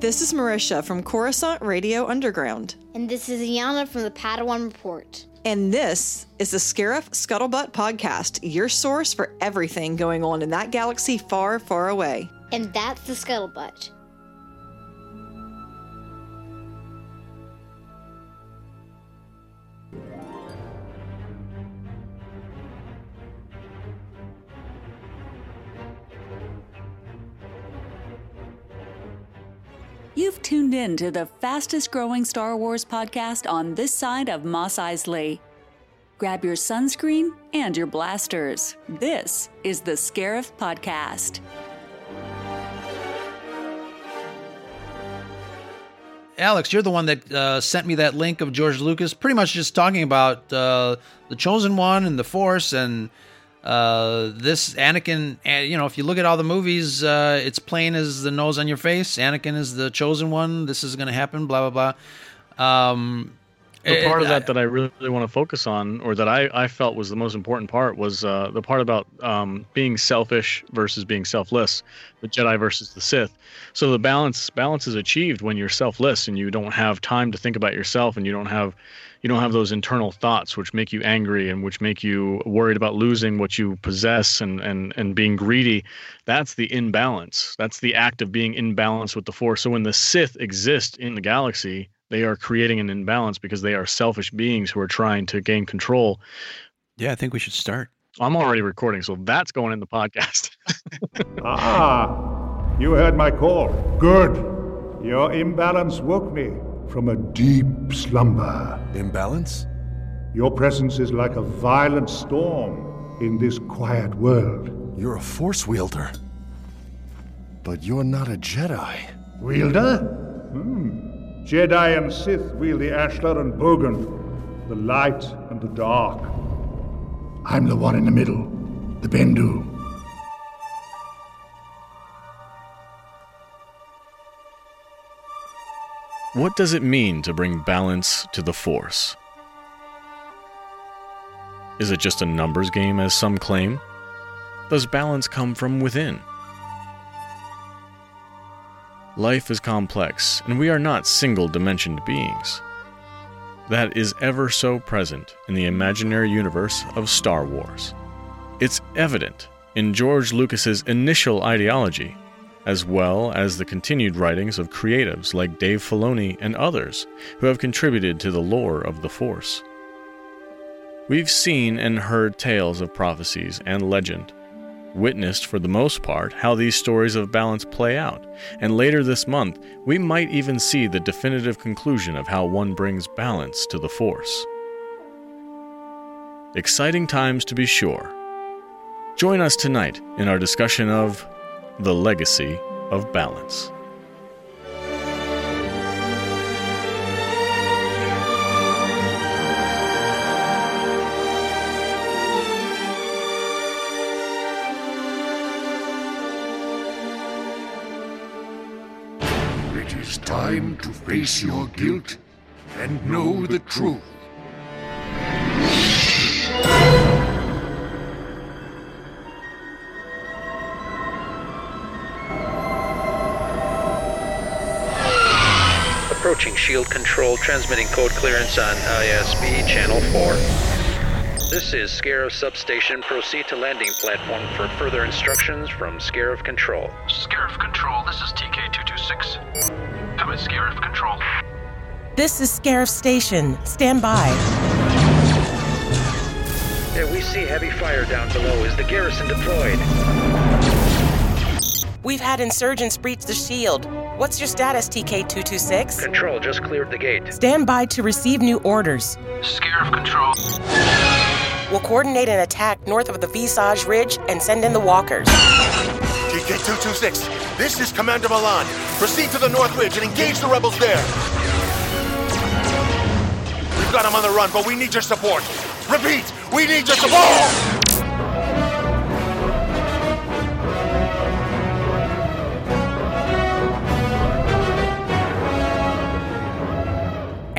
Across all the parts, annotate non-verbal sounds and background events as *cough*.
This is Marisha from Coruscant Radio Underground. And this is Iana from the Padawan Report. And this is the Scarif Scuttlebutt Podcast, your source for everything going on in that galaxy far, far away. And that's the Scuttlebutt. You've tuned in to the fastest growing Star Wars podcast on this side of Mos Eisley. Grab your sunscreen and your blasters. This is the Scarif Podcast. Alex, you're the one that uh, sent me that link of George Lucas, pretty much just talking about uh, the Chosen One and the Force and uh, this Anakin, you know, if you look at all the movies, uh, it's plain as the nose on your face. Anakin is the chosen one. This is going to happen. Blah blah blah. Um, the part of that that I really, really want to focus on, or that I, I felt was the most important part, was uh, the part about um, being selfish versus being selfless, the Jedi versus the Sith. So the balance balance is achieved when you're selfless and you don't have time to think about yourself, and you don't have you don't have those internal thoughts which make you angry and which make you worried about losing what you possess and and and being greedy. That's the imbalance. That's the act of being in balance with the force. So when the sith exist in the galaxy they are creating an imbalance because they are selfish beings who are trying to gain control yeah i think we should start i'm already recording so that's going in the podcast *laughs* ah you heard my call good your imbalance woke me from a deep slumber. Imbalance? Your presence is like a violent storm in this quiet world. You're a Force wielder. But you're not a Jedi. Wielder? Hmm. Jedi and Sith wield the Ashla and Bogan, the light and the dark. I'm the one in the middle, the Bendu. What does it mean to bring balance to the Force? Is it just a numbers game, as some claim? Does balance come from within? Life is complex, and we are not single dimensioned beings. That is ever so present in the imaginary universe of Star Wars. It's evident in George Lucas's initial ideology as well as the continued writings of creatives like Dave Filoni and others who have contributed to the lore of the Force. We've seen and heard tales of prophecies and legend, witnessed for the most part how these stories of balance play out, and later this month we might even see the definitive conclusion of how one brings balance to the Force. Exciting times to be sure. Join us tonight in our discussion of the Legacy of Balance. Time to face your guilt and know the truth. Approaching shield control, transmitting code clearance on ISB channel 4. This is Scarif Substation. Proceed to landing platform for further instructions from Scarif Control. Scarif Control, this is TK226. Come in, Scarif Control. This is Scarif Station. Stand by. Yeah, we see heavy fire down below. Is the garrison deployed? We've had insurgents breach the shield. What's your status, TK226? Control just cleared the gate. Stand by to receive new orders. Scarif Control. We'll coordinate an attack north of the Visage Ridge and send in the walkers. TK226, this is Commander Milan. Proceed to the North Ridge and engage the rebels there. We've got them on the run, but we need your support. Repeat, we need your support!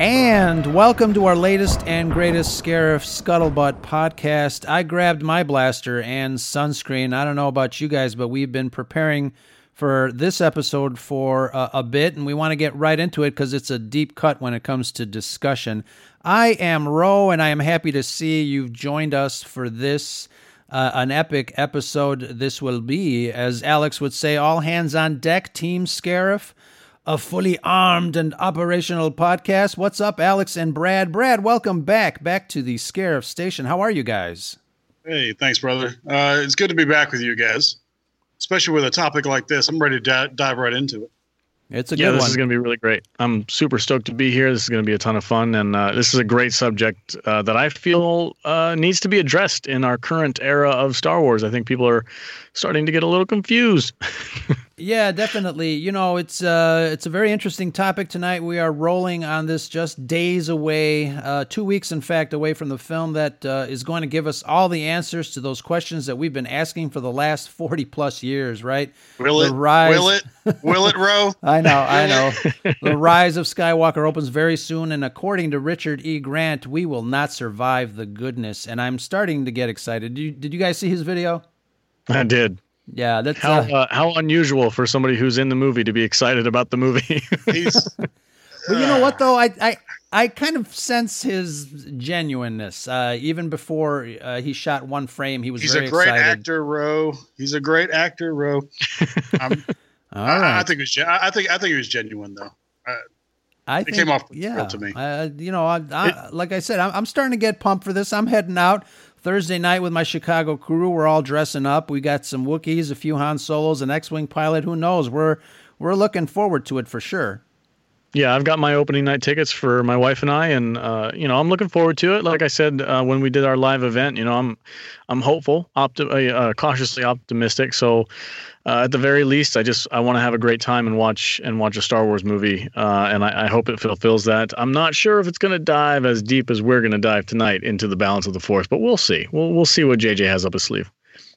And welcome to our latest and greatest Scarif Scuttlebutt podcast. I grabbed my blaster and sunscreen. I don't know about you guys, but we've been preparing for this episode for a bit, and we want to get right into it because it's a deep cut when it comes to discussion. I am Ro, and I am happy to see you've joined us for this. Uh, an epic episode this will be. As Alex would say, all hands on deck, Team Scarif a fully armed and operational podcast. What's up, Alex and Brad? Brad, welcome back, back to the Scarif Station. How are you guys? Hey, thanks, brother. Uh, it's good to be back with you guys, especially with a topic like this. I'm ready to di- dive right into it. It's a yeah, good this one. is going to be really great. I'm super stoked to be here. This is going to be a ton of fun, and uh, this is a great subject uh, that I feel uh, needs to be addressed in our current era of Star Wars. I think people are starting to get a little confused. *laughs* Yeah, definitely. You know, it's uh, it's a very interesting topic tonight. We are rolling on this just days away, uh, two weeks, in fact, away from the film that uh, is going to give us all the answers to those questions that we've been asking for the last forty plus years. Right? Will The it? rise- Will it? Will it, Ro? *laughs* I know, I know. *laughs* the rise of Skywalker opens very soon, and according to Richard E. Grant, we will not survive the goodness. And I'm starting to get excited. Did you, did you guys see his video? *laughs* I did. Yeah, that's How uh, uh, how unusual for somebody who's in the movie to be excited about the movie. *laughs* He's But you know what though, I I I kind of sense his genuineness. Uh, even before uh, he shot one frame, he was he's very a great excited. actor, Ro. He's a great actor, Ro. I'm, *laughs* I, I think it was. gen- I I think. I think he was genuine, though. Uh, I it think, came off yeah. to me. Uh, you know, I, I, like I said, I'm, I'm starting to get pumped for this. I'm heading out Thursday night with my Chicago crew. We're all dressing up. We got some Wookiees, a few Han Solos, an X-wing pilot. Who knows? We're we're looking forward to it for sure. Yeah, I've got my opening night tickets for my wife and I, and uh, you know I'm looking forward to it. Like I said uh, when we did our live event, you know I'm I'm hopeful, opti- uh, uh, cautiously optimistic. So uh, at the very least, I just I want to have a great time and watch and watch a Star Wars movie, uh, and I, I hope it fulfills that. I'm not sure if it's going to dive as deep as we're going to dive tonight into the balance of the Force, but we'll see. We'll we'll see what JJ has up his sleeve.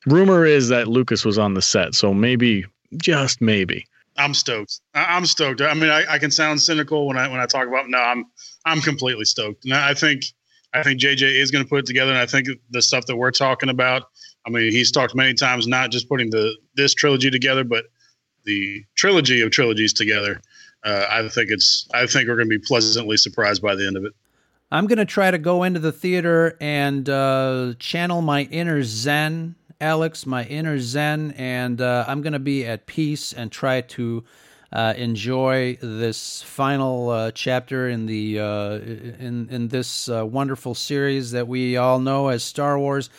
Rumor is that Lucas was on the set, so maybe just maybe. I'm stoked. I, I'm stoked. I mean, I, I can sound cynical when I when I talk about. No, I'm I'm completely stoked. And I think I think JJ is going to put it together. And I think the stuff that we're talking about. I mean, he's talked many times not just putting the this trilogy together, but the trilogy of trilogies together. Uh, I think it's. I think we're going to be pleasantly surprised by the end of it. I'm going to try to go into the theater and uh, channel my inner Zen, Alex, my inner Zen, and uh, I'm going to be at peace and try to uh, enjoy this final uh, chapter in the uh, in in this wonderful series that we all know as Star Wars.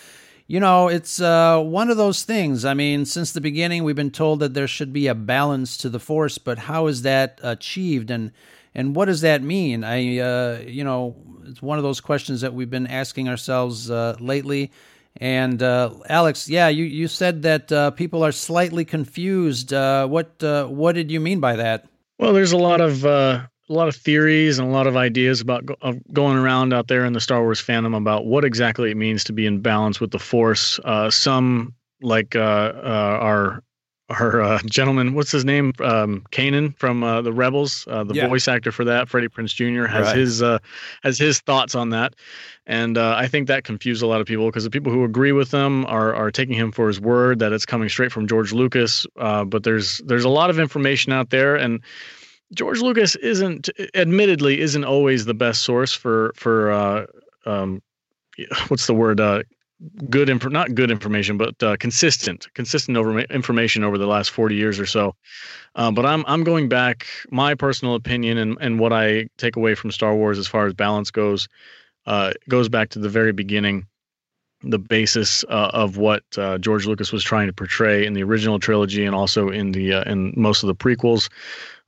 You know, it's uh, one of those things. I mean, since the beginning, we've been told that there should be a balance to the Force, but how is that achieved? And and what does that mean? I, uh, you know, it's one of those questions that we've been asking ourselves uh, lately. And uh, Alex, yeah, you, you said that uh, people are slightly confused. Uh, what uh, what did you mean by that? Well, there's a lot of uh, a lot of theories and a lot of ideas about go- of going around out there in the Star Wars fandom about what exactly it means to be in balance with the Force. Uh, some like uh, uh, our our uh, gentleman, what's his name, um, Kanan from uh, the Rebels, uh, the Yeah. voice actor for that, Freddie Prinze Jr. has Right. his uh, has his thoughts on that, and uh, I think that confused a lot of people because the people who agree with him are are taking him for his word that it's coming straight from George Lucas. Uh, but there's there's a lot of information out there, and George Lucas isn't, admittedly, isn't always the best source for for uh, um, *sighs* what's the word? Uh, good info, not good information, but uh, consistent, consistent over information over the last forty years or so. Uh, but I'm I'm going back. My personal opinion and and what I take away from Star Wars as far as balance goes, uh, goes back to the very beginning the basis uh, of what uh, George Lucas was trying to portray in the original trilogy and also in the uh, in most of the prequels.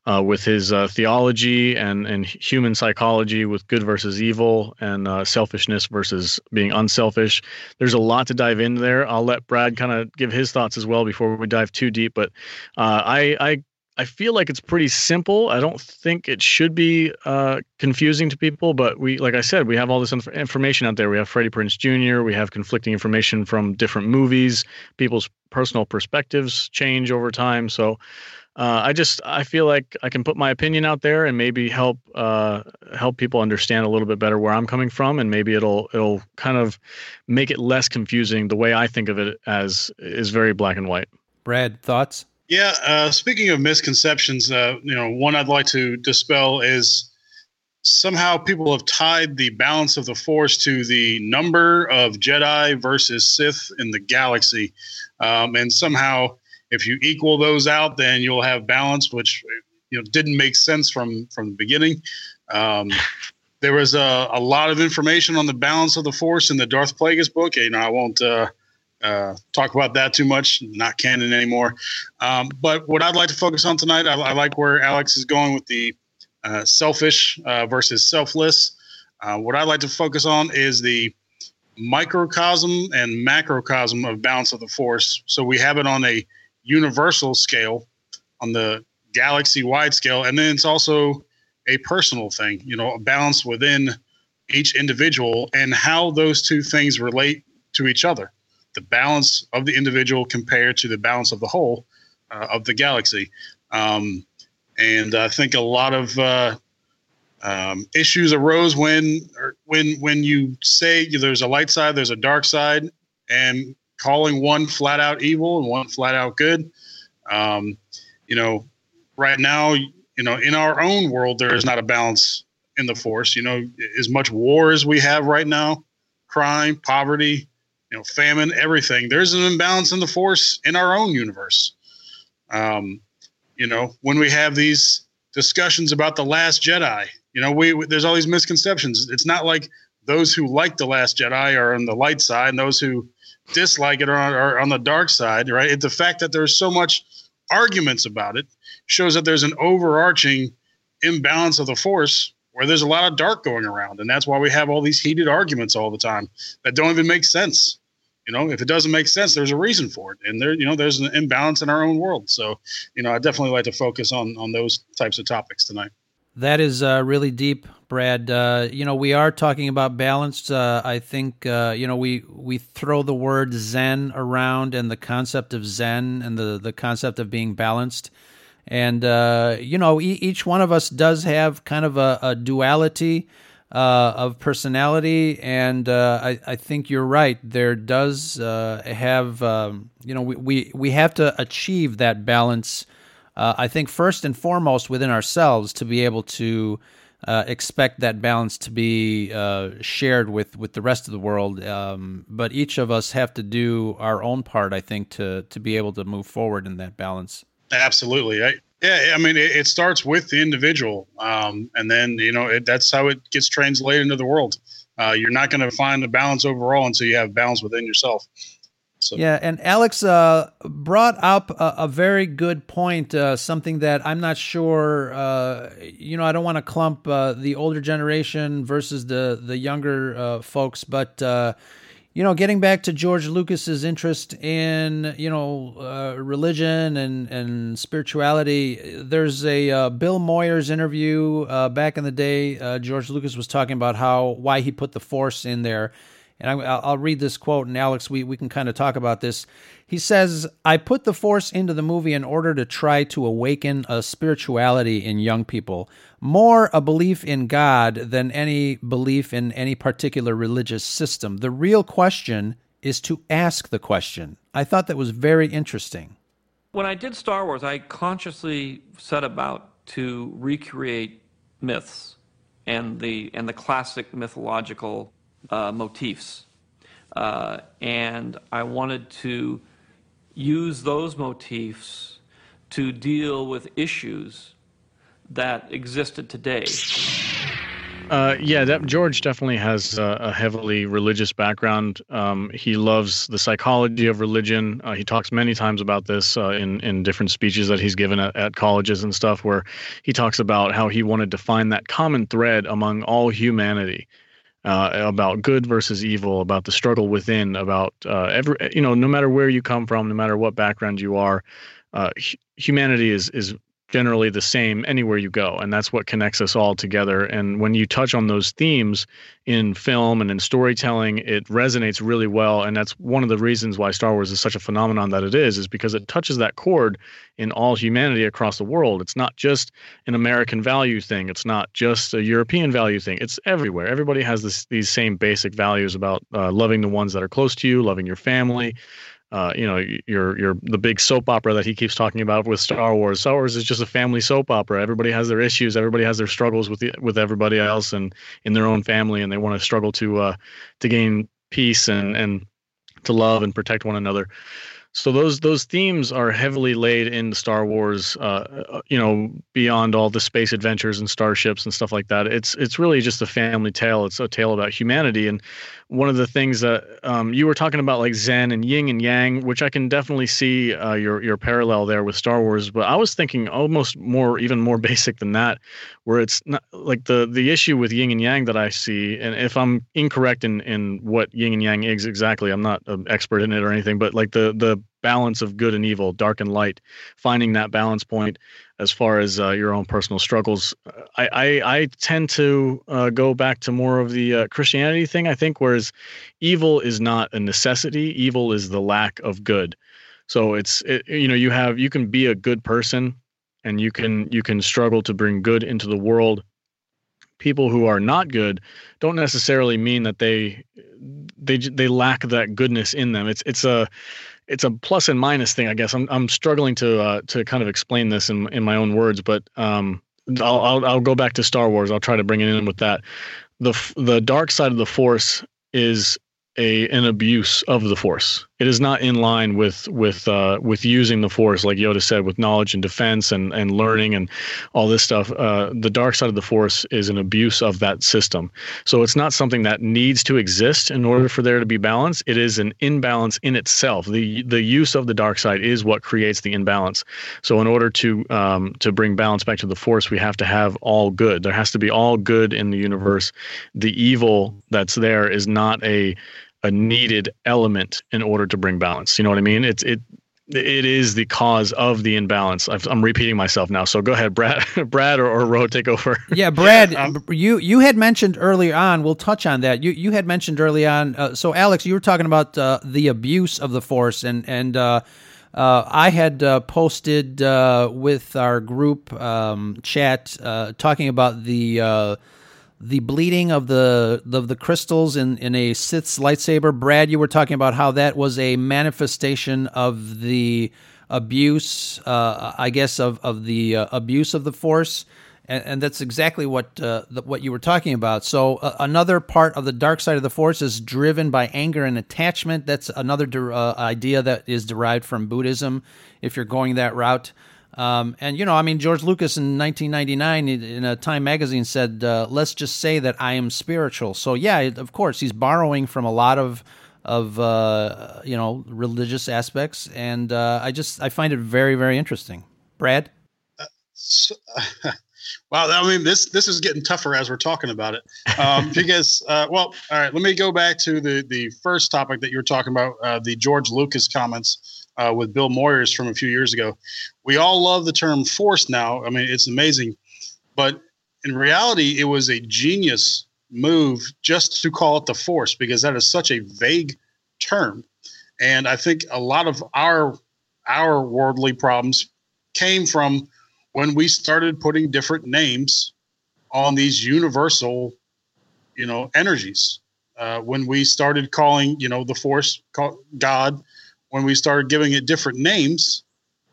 Uh, with his uh, theology and, and human psychology, with good versus evil and uh, selfishness versus being unselfish. There's a lot to dive into there. I'll let Brad kind of give his thoughts as well before we dive too deep. But uh, I, I I feel like it's pretty simple. I don't think it should be uh, confusing to people, but we, like I said, we have all this inf- information out there. We have Freddie Prinze Jr. We have conflicting information from different movies. People's personal perspectives change over time. So uh, I just I feel like I can put my opinion out there and maybe help uh, help people understand a little bit better where I'm coming from, and maybe it'll it'll kind of make it less confusing. The way I think of it as is very black and white. Brad, thoughts? Yeah. Uh, speaking of misconceptions, uh, you know, one I'd like to dispel is somehow people have tied the balance of the Force to the number of Jedi versus Sith in the galaxy, um, and somehow if you equal those out, then you'll have balance, which you know didn't make sense from from the beginning. Um, there was a, a lot of information on the balance of the Force in the Darth Plagueis book. You know, I won't uh, uh, talk about that too much. Not canon anymore. Um, but what I'd like to focus on tonight, I, I like where Alex is going with the uh, selfish uh, versus selfless. Uh, what I'd like to focus on is the microcosm and macrocosm of balance of the Force. So we have it on a universal scale, on the galaxy wide scale, and then it's also a personal thing. You know, a balance within each individual and how those two things relate to each other. The balance of the individual compared to the balance of the whole uh, of the galaxy. Um, and I think a lot of uh, um, issues arose when when when you say there's a light side, there's a dark side, and calling one flat out evil and one flat out good. Um, you know, right now, you know, in our own world, there is not a balance in the force. You know, as much war as we have right now, crime, poverty, you know, famine, everything. There's an imbalance in the force in our own universe. Um, you know, when we have these discussions about the Last Jedi, you know, we, we there's all these misconceptions. It's not like those who like the Last Jedi are on the light side, and those who dislike it or on, or on the dark side, right? It's the fact that there's so much arguments about it shows that there's an overarching imbalance of the force where there's a lot of dark going around, and that's why we have all these heated arguments all the time that don't even make sense. You know, if it doesn't make sense, there's a reason for it, and there, you know, there's an imbalance in our own world. So, you know, I definitely like to focus on on those types of topics tonight. That is uh, really deep, Brad. Uh, you know, we are talking about balance. Uh, I think uh, you know we we throw the word Zen around and the concept of Zen and the the concept of being balanced. And uh, you know, e- each one of us does have kind of a, a duality uh, of personality, and I, I, think you're right. There does have um, you know we, we we have to achieve that balance uh, I think first and foremost within ourselves to be able to uh, expect that balance to be uh, shared with with the rest of the world. Um, but each of us have to do our own part, I think, to to be able to move forward in that balance. Absolutely. I, yeah, I mean, it, it, starts with the individual, um, and then you know it, that's how it gets translated into the world. Uh, you're not going to find a balance overall until you have balance within yourself. So. Yeah, and Alex uh, brought up a, a, very good point, uh, something that I'm not sure. Uh, you know, I don't want to clump uh, the older generation versus the the younger uh, folks, but uh, you know, getting back to George Lucas's interest in you know religion and and spirituality. There's a Bill Moyers interview back in the day. George Lucas was talking about how why he put the Force in there and I, will read this quote, and Alex, we, we can kind of talk about this. He says, I put the Force into the movie in order to try to awaken a spirituality in young people, more a belief in God than any belief in any particular religious system. The real question is to ask the question. I thought that was very interesting. When I did Star Wars, I consciously set about to recreate myths and the and the classic mythological uh, motifs. Uh, and I wanted to use those motifs to deal with issues that existed today. Uh, yeah, that George definitely has a, a heavily religious background. Um, he loves the psychology of religion. Uh, he talks many times about this uh, in in different speeches that he's given at, at colleges and stuff, where he talks about how he wanted to find that common thread among all humanity uh, about good versus evil, about the struggle within, about uh, every you know, no matter where you come from, no matter what background you are, uh, humanity is is generally the same anywhere you go and that's what connects us all together. And when you touch on those themes in film and in storytelling it resonates really well and that's one of the reasons why Star Wars is such a phenomenon that it is is because it touches that chord in all humanity across the world. It's not just an American value thing. It's not just a European value thing. It's everywhere. Everybody has this, these same basic values about uh, loving the ones that are close to you loving your family uh, you know, your your the big soap opera that he keeps talking about with Star Wars. Star Wars is just a family soap opera. Everybody has their issues. Everybody has their struggles with the, with everybody else and in their own family, and they want to struggle to uh, to gain peace and and to love and protect one another. So those those themes are heavily laid in Star Wars. Uh, uh, you know, beyond all the space adventures and starships and stuff like that. It's it's really just a family tale. It's a tale about humanity. And one of the things that um, you were talking about, like Zen and Yin and Yang, which I can definitely see uh, your your parallel there with Star Wars. But I was thinking almost more, even more *laughs* basic than that, where it's not like the the issue with Yin and Yang that I see. And if I'm incorrect in in what Yin and Yang is exactly, I'm not an expert in it or anything. But like the the balance of good and evil, dark and light, finding that balance point as far as uh, your own personal struggles. I, I, I tend to uh, go back to more of the uh, Christianity thing, I think, whereas evil is not a necessity, evil is the lack of good. So it's, it, you know, you have, you can be a good person and you can, you can struggle to bring good into the world. People who are not good don't necessarily mean that they, they, they lack that goodness in them. It's, it's a, it's a plus and minus thing, I guess. I'm I'm struggling to uh, to kind of explain this in in my own words, but um, I'll, I'll I'll go back to Star Wars. I'll try to bring it in with that. The the dark side of the Force is a an abuse of the force. It is not in line with with uh, with using the force, like Yoda said, with knowledge and defense and and learning and all this stuff. Uh, the dark side of the force is an abuse of that system. So it's not something that needs to exist in order for there to be balance. It is an imbalance in itself. the The use of the dark side is what creates the imbalance. So in order to um, to bring balance back to the force, we have to have all good. There has to be all good in the universe. The evil that's there is not a a needed element in order to bring balance. You know what I mean? It's it it is the cause of the imbalance. i am repeating myself now, so go ahead, Brad, *laughs* Brad, or, or Ro, take over. Yeah, Brad, um, you you had mentioned earlier on. We'll touch on that. You you had mentioned early on. Uh, so, Alex, you were talking about uh, the abuse of the force, and and uh, uh I had uh, posted uh, with our group um, chat talking about the the bleeding of the of the crystals in in a Sith's lightsaber. Brad, you were talking about how that was a manifestation of the abuse, uh, I guess, of of the uh, abuse of the Force, and, and that's exactly what uh, the, what you were talking about. So uh, another part of the dark side of the Force is driven by anger and attachment. That's another de- uh, idea that is derived from Buddhism. If you're going that route. Um, and you know, I mean, George Lucas in 1999 in a Time magazine said, uh, "Let's just say that I am spiritual." So yeah, of course, he's borrowing from a lot of of uh, you know religious aspects, and uh, I just I find it very very interesting. Brad. So, *laughs* wow, I mean this this is getting tougher as we're talking about it um, *laughs* because uh, well, all right, let me go back to the the first topic that you were talking about, uh, the George Lucas comments uh, with Bill Moyers from a few years ago. We all love the term force now. I mean, it's amazing. But in reality, it was a genius move just to call it the force because that is such a vague term. And I think a lot of our our worldly problems came from when we started putting different names on these universal, you know, energies. Uh, when we started calling, you know, the force, God, when we started giving it different names,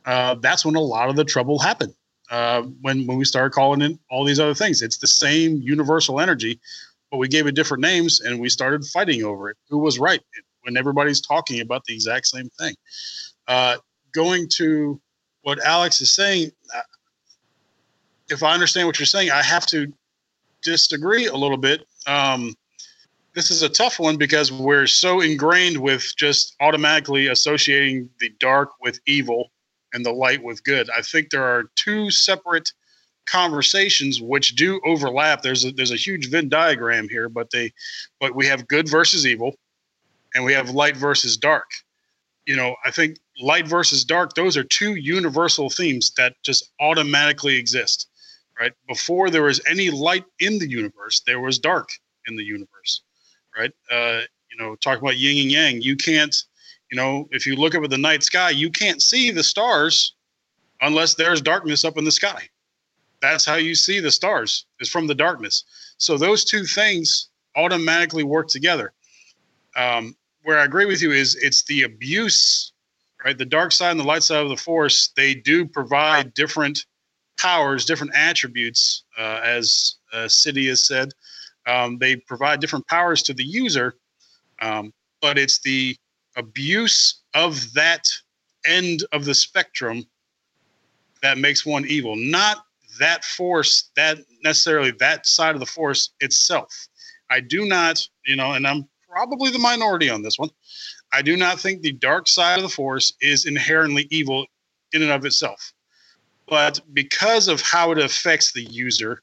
uh, that's when a lot of the trouble happened. Uh, when when we started calling it all these other things, it's the same universal energy, but we gave it different names and we started fighting over it. Who was right when everybody's talking about the exact same thing? Uh, going to what Alex is saying, uh, if I understand what you're saying, I have to disagree a little bit. Um, this is a tough one because we're so ingrained with just automatically associating the dark with evil and the light with good. I think there are two separate conversations which do overlap. There's a there's a huge Venn diagram here, but they but we have good versus evil and we have light versus dark. You know, I think light versus dark, those are two universal themes that just automatically exist, right? Before there was any light in the universe, there was dark in the universe, right? Uh, you know, talk about yin and yang. You can't, you know, if you look up at the night sky, you can't see the stars unless there's darkness up in the sky. That's how you see the stars is from the darkness. So those two things automatically work together. Um, where I agree with you is it's the abuse, right? The dark side and the light side of the force, they do provide different powers, different attributes, uh, as uh, has said. Um, they provide different powers to the user, um, but it's the abuse of that end of the spectrum that makes one evil, not that force, that necessarily that side of the force itself. I do not, you know, and I'm probably the minority on this one. I do not think the dark side of the force is inherently evil in and of itself. But because of how it affects the user,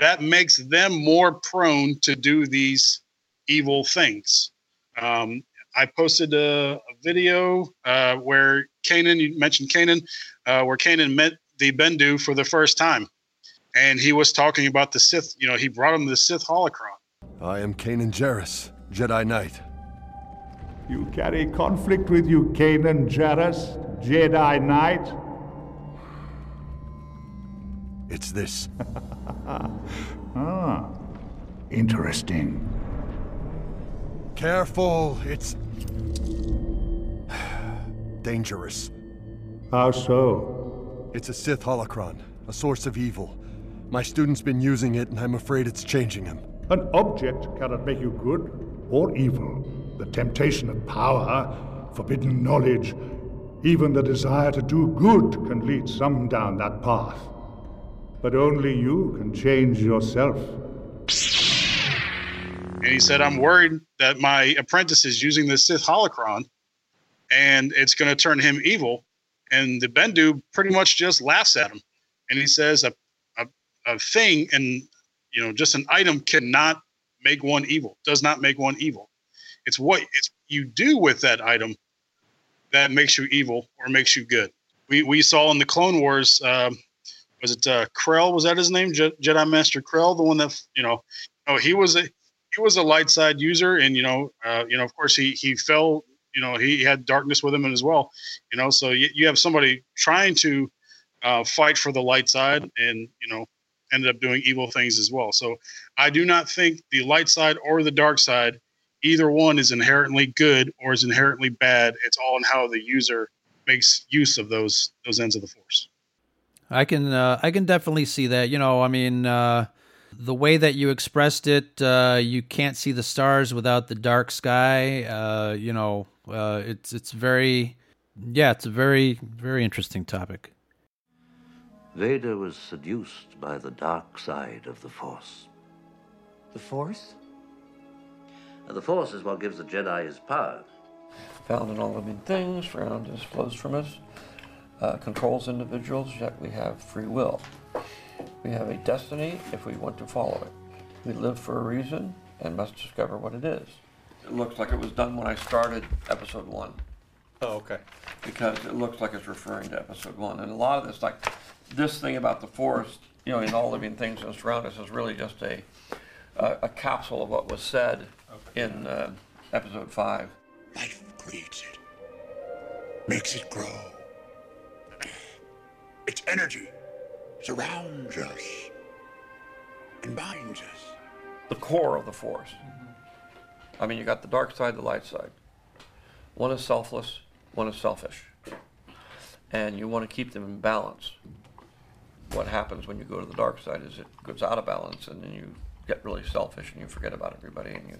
that makes them more prone to do these evil things. Um, I posted a, a video uh, where Kanan, you mentioned Kanan, uh, where Kanan met the Bendu for the first time. And he was talking about the Sith, you know, he brought him the Sith holocron. I am Kanan Jarrus, Jedi Knight. You carry conflict with you, Kanan Jarrus, Jedi Knight? It's this. *laughs* ah, interesting. Careful, it's. dangerous. How so? It's a Sith holocron, a source of evil. My student's been using it, and I'm afraid it's changing him. An object cannot make you good or evil. The temptation of power, forbidden knowledge, even the desire to do good can lead some down that path. But only you can change yourself. And he said, I'm worried that my apprentice is using the Sith holocron and it's going to turn him evil. And the Bendu pretty much just laughs at him. And he says, a, a, a thing and you know just an item cannot make one evil does not make one evil it's what it's you do with that item that makes you evil or makes you good we we saw in the clone wars um, was it uh, krell was that his name Je- jedi master krell the one that you know oh he was a he was a light side user and you know uh, you know of course he he fell you know he had darkness with him as well you know so you, you have somebody trying to uh, fight for the light side and you know ended up doing evil things as well. So I do not think the light side or the dark side, either one is inherently good or is inherently bad. It's all in how the user makes use of those those ends of the force. I can uh, I can definitely see that. You know, I mean, uh, the way that you expressed it, uh, you can't see the stars without the dark sky. Uh, you know, uh, it's it's very, yeah, it's a very very interesting topic. Vader was seduced by the dark side of the Force. The Force? And the Force is what gives the Jedi his power. Found in all living things, found as flows from us, uh, controls individuals, yet we have free will. We have a destiny if we want to follow it. We live for a reason and must discover what it is. It looks like it was done when I started episode one. Oh, okay. Because it looks like it's referring to episode one. And a lot of this, like, this thing about the forest, you know, in all living things that surround us is really just a, a, a capsule of what was said okay. in uh, episode five. Life creates it, makes it grow. Its energy surrounds us and binds us. The core of the force. Mm-hmm. I mean, you got the dark side, the light side. One is selfless, one is selfish. And you want to keep them in balance what happens when you go to the dark side is it goes out of balance and then you get really selfish and you forget about everybody and you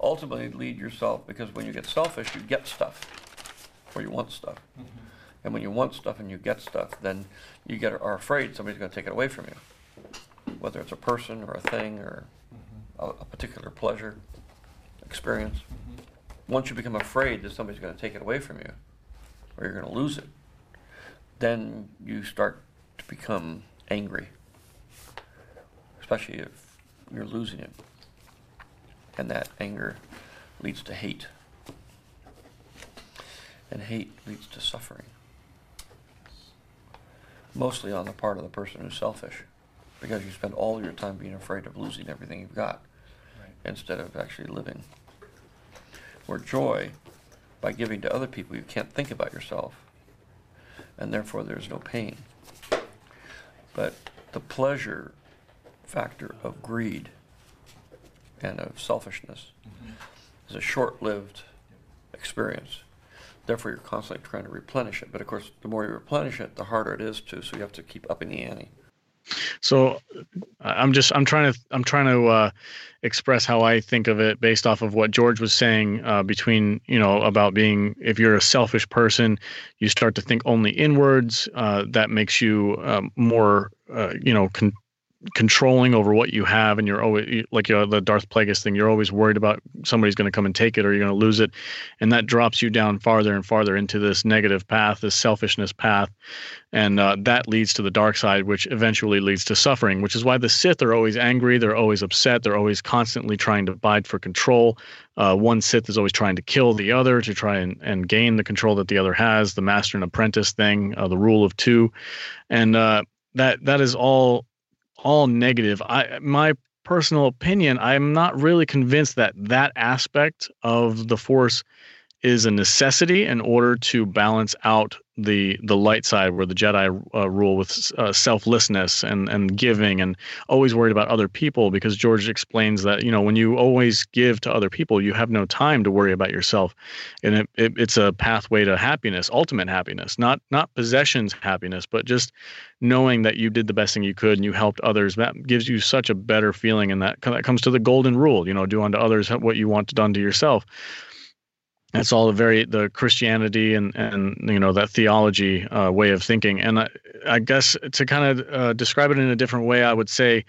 ultimately lead yourself because when you get selfish you get stuff or you want stuff mm-hmm. And when you want stuff and you get stuff then you get are afraid somebody's going to take it away from you whether it's a person or a thing or mm-hmm. a, a, particular pleasure experience mm-hmm. once you become afraid that somebody's going to take it away from you or you're going to lose it then you start to become angry, especially if you're losing it. And that anger leads to hate. And hate leads to suffering. Mostly on the part of the person who's selfish, because you spend all your time being afraid of losing everything you've got instead of actually living. Where joy, by giving to other people, you can't think about yourself, and therefore there's no pain. But the pleasure factor of greed and of selfishness mm-hmm. is a short lived experience. Therefore, you're constantly trying to replenish it. But of course, the more you replenish it, the harder it is to. So you have to keep upping the ante. So I'm just I'm trying to I'm trying to uh, express how I think of it based off of what George was saying uh, between you know about being if you're a selfish person, you start to think only inwards. Uh, that makes you um, more uh, you know con- controlling over what you have and you're always like you know, the Darth Plagueis thing you're always worried about somebody's going to come and take it or you're going to lose it. And that drops you down farther and farther into this negative path this selfishness path. And uh, that leads to the dark side which eventually leads to suffering which is why the Sith are always angry they're always upset they're always constantly trying to bide for control. Uh, one Sith is always trying to kill the other to try and, and gain the control that the other has the master and apprentice thing uh, the rule of two. And uh, that that is all all negative. I my personal opinion, I'm not really convinced that that aspect of the force is a necessity in order to balance out the the light side where the Jedi uh, rule with uh, selflessness and and giving and always worried about other people because George explains that you know when you always give to other people you have no time to worry about yourself. And it, it, it's a pathway to happiness ultimate happiness not not possessions happiness but just knowing that you did the best thing you could and you helped others. That gives you such a better feeling and that that comes to the golden rule you know do unto others what you want done to yourself that's all very the Christianity and and you know that theology uh, way of thinking. And I, I guess to kind of uh, describe it in a different way, I would say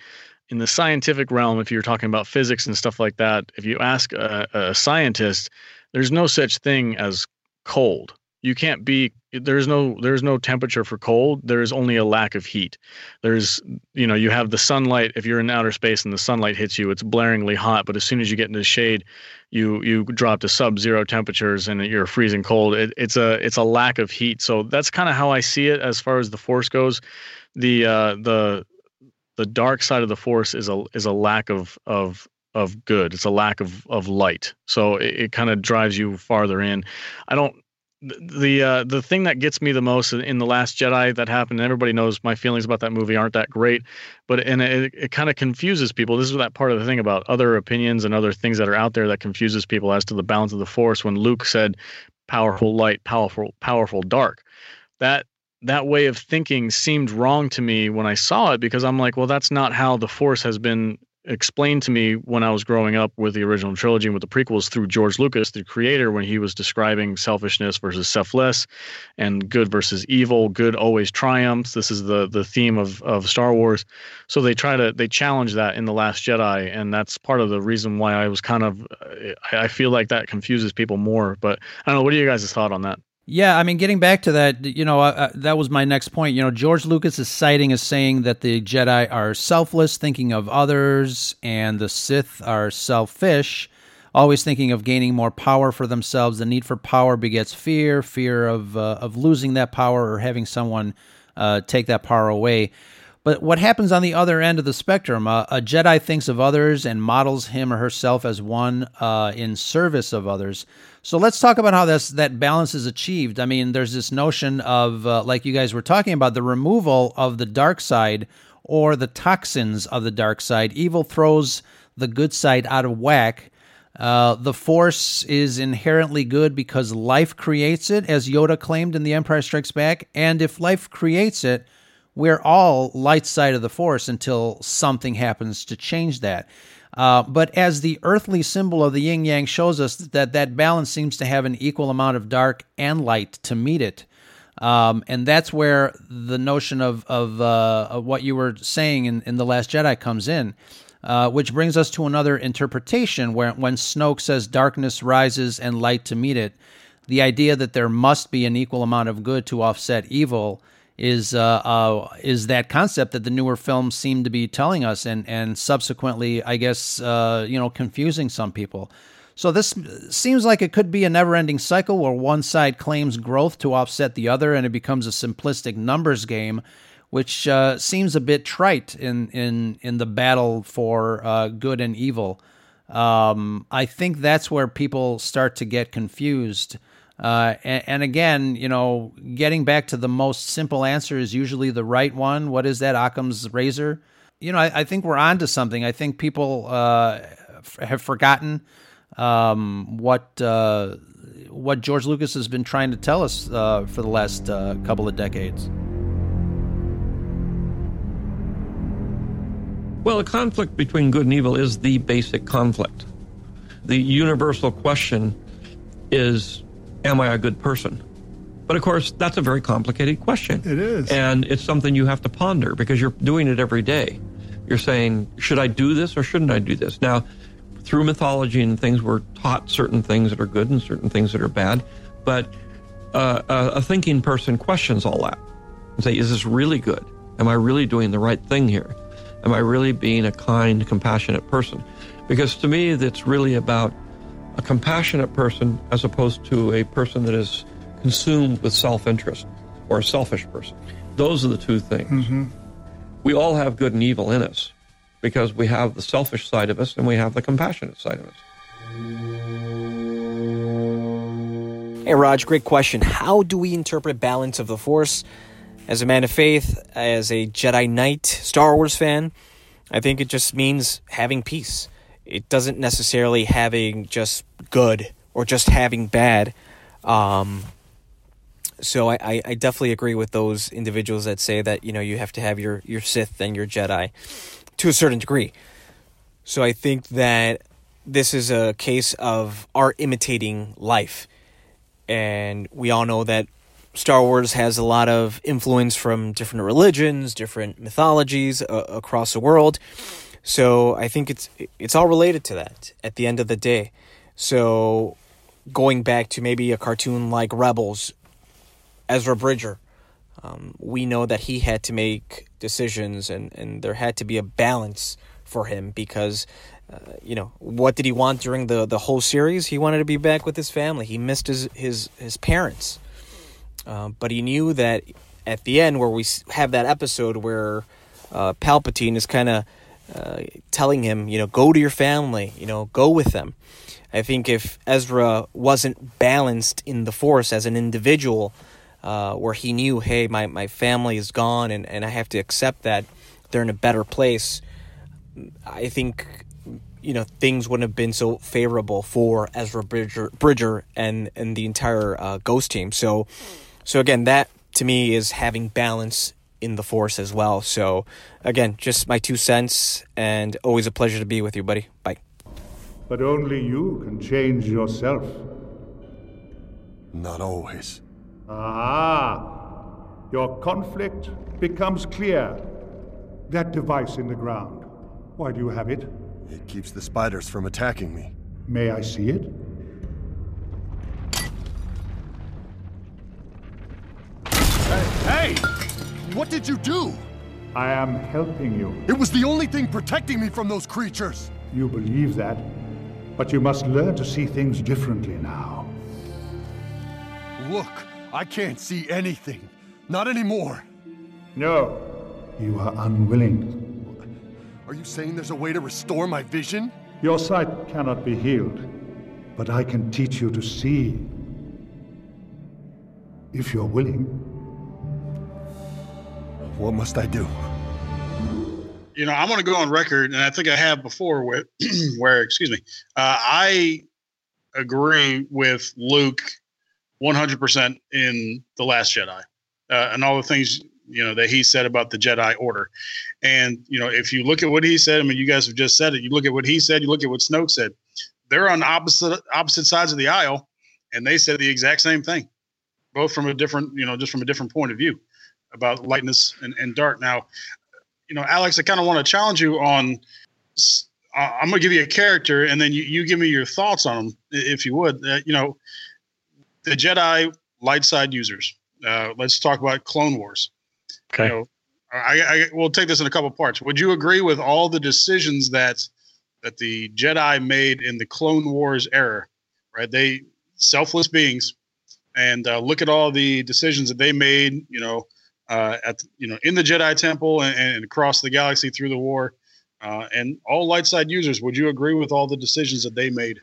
in the scientific realm, if you're talking about physics and stuff like that, if you ask a, a scientist, there's no such thing as cold. You can't be there's no there's no temperature for cold. There is only a lack of heat. There's you know you have the sunlight. If you're in outer space and the sunlight hits you it's blaringly hot but as soon as you get into the shade you you drop to sub zero temperatures and you're freezing cold. It, it's a it's a lack of heat. So that's kind of how i see it as far as the force goes. The uh the the dark side of the force is a is a lack of of of good. It's a lack of of light. So it, it kind of drives you farther in. I don't the uh, the thing that gets me the most in the Last Jedi that happened. everybody knows my feelings about that movie aren't that great, but and it, it kind of confuses people. This is that part of the thing about other opinions and other things that are out there that confuses people as to the balance of the Force. When Luke said, "Powerful light, powerful, powerful dark," that that way of thinking seemed wrong to me when I saw it because I'm like, well, that's not how the Force has been explained to me when I was growing up with the original trilogy and with the prequels through George Lucas, the creator, when he was describing selfishness versus selfless and good versus evil. Good always triumphs. This is the the theme of of Star Wars. So they try to they challenge that in the Last Jedi, and that's part of the reason why I was kind of I feel like that confuses people more. But I don't know. What are you guys' thought on that? Yeah, I mean, getting back to that, you know, uh, that was my next point. You know, George Lucas is citing as saying that the Jedi are selfless, thinking of others, and the Sith are selfish, always thinking of gaining more power for themselves. The need for power begets fear, fear of uh, of losing that power or having someone uh, take that power away. But what happens on the other end of the spectrum? Uh, a Jedi thinks of others and models him or herself as one uh, in service of others. So let's talk about how this that balance is achieved. I mean, there's this notion of, uh, like you guys were talking about, the removal of the dark side or the toxins of the dark side. Evil throws the good side out of whack. Uh, the Force is inherently good because life creates it, as Yoda claimed in The Empire Strikes Back. And if life creates it, we're all light side of the Force until something happens to change that. Uh, but as the earthly symbol of the yin yang shows us that that balance seems to have an equal amount of dark and light to meet it. Um, and that's where the notion of, of, uh, of what you were saying in, in The Last Jedi comes in. Uh, which brings us to another interpretation where when Snoke says darkness rises and light to meet it, the idea that there must be an equal amount of good to offset evil is uh, uh, is that concept that the newer films seem to be telling us, and and subsequently, I guess uh, you know, confusing some people. So this seems like it could be a never-ending cycle where one side claims growth to offset the other, and it becomes a simplistic numbers game, which uh, seems a bit trite in in in the battle for uh, good and evil. Um, I think that's where people start to get confused. Uh, and, and, again, you know, getting back to the most simple answer is usually the right one. What is that? Occam's razor. You know, I, I think we're on to something. I think people uh, f- have forgotten um, what uh, what George Lucas has been trying to tell us uh, for the last uh, couple of decades. Well, a conflict between good and evil is the basic conflict. The universal question is Am I a good person? But of course, that's a very complicated question. It is. And it's something you have to ponder because you're doing it every day. You're saying, Should I do this or shouldn't I do this? Now, through mythology and things, we're taught certain things that are good and certain things that are bad. But uh, a, a thinking person questions all that and say, Is this really good? Am I really doing the right thing here? Am I really being a kind, compassionate person? Because to me, that's really about a compassionate person as opposed to a person that is consumed with self interest or a selfish person. Those are the two things. Mm-hmm. We all have good and evil in us because we have the selfish side of us and we have the compassionate side of us. Hey, Raj, great question. How do we interpret balance of the Force? As a man of faith, as a Jedi Knight, Star Wars fan, I think it just means having peace. It doesn't necessarily having just good or just having bad. Um, so I, I definitely agree with those individuals that say that you know you have to have your your Sith and your Jedi to a certain degree. So I think that this is a case of art imitating life, and we all know that Star Wars has a lot of influence from different religions, different mythologies uh, across the world. So I think it's it's all related to that at the end of the day. So going back to maybe a cartoon like Rebels, Ezra Bridger, um, we know that he had to make decisions and, and there had to be a balance for him because uh, you know what did he want during the, the whole series? He wanted to be back with his family. He missed his his, his parents. Uh, but he knew that at the end, where we have that episode where uh, Palpatine is kind of uh, telling him, you know, go to your family, you know, go with them. I think if Ezra wasn't balanced in the Force as an individual, uh, where he knew, hey, my, my family is gone and, and I have to accept that they're in a better place, I think, you know, things wouldn't have been so favorable for Ezra Bridger, Bridger and, and the entire uh, Ghost team. So, so again, that to me is having balance in the force as well. So again, just my two cents and always a pleasure to be with you, buddy. Bye. But only you can change yourself. Not always. Ah, your conflict becomes clear. That device in the ground. Why do you have it? It keeps the spiders from attacking me. May I see it? Hey! What did you do? I am helping you. It was the only thing protecting me from those creatures. You believe that, but you must learn to see things differently now. Look, I can't see anything. Not anymore. No, you are unwilling. Are you saying there's a way to restore my vision? Your sight cannot be healed, but I can teach you to see. If you're willing. What must I do? You know, I'm going to go on record, and I think I have before, where, *clears throat* where excuse me, uh, I agree with Luke 100% in The Last Jedi uh, and all the things, you know, that he said about the Jedi Order. And, you know, if you look at what he said, I mean, you guys have just said it. You look at what he said, you look at what Snoke said. They're on opposite opposite sides of the aisle, and they said the exact same thing, both from a different, you know, just from a different point of view about lightness and, and dark. Now, you know, Alex, I kind of want to challenge you on. Uh, I'm going to give you a character, and then you, you give me your thoughts on them, if you would. Uh, you know, the Jedi light side users. Uh, let's talk about Clone Wars. Okay. You know, I, I will take this in a couple parts. Would you agree with all the decisions that that the Jedi made in the Clone Wars era, right? They selfless beings, and uh, look at all the decisions that they made. You know, uh, at you know in the Jedi Temple and, and across the galaxy through the war, uh, and all light side users. Would you agree with all the decisions that they made?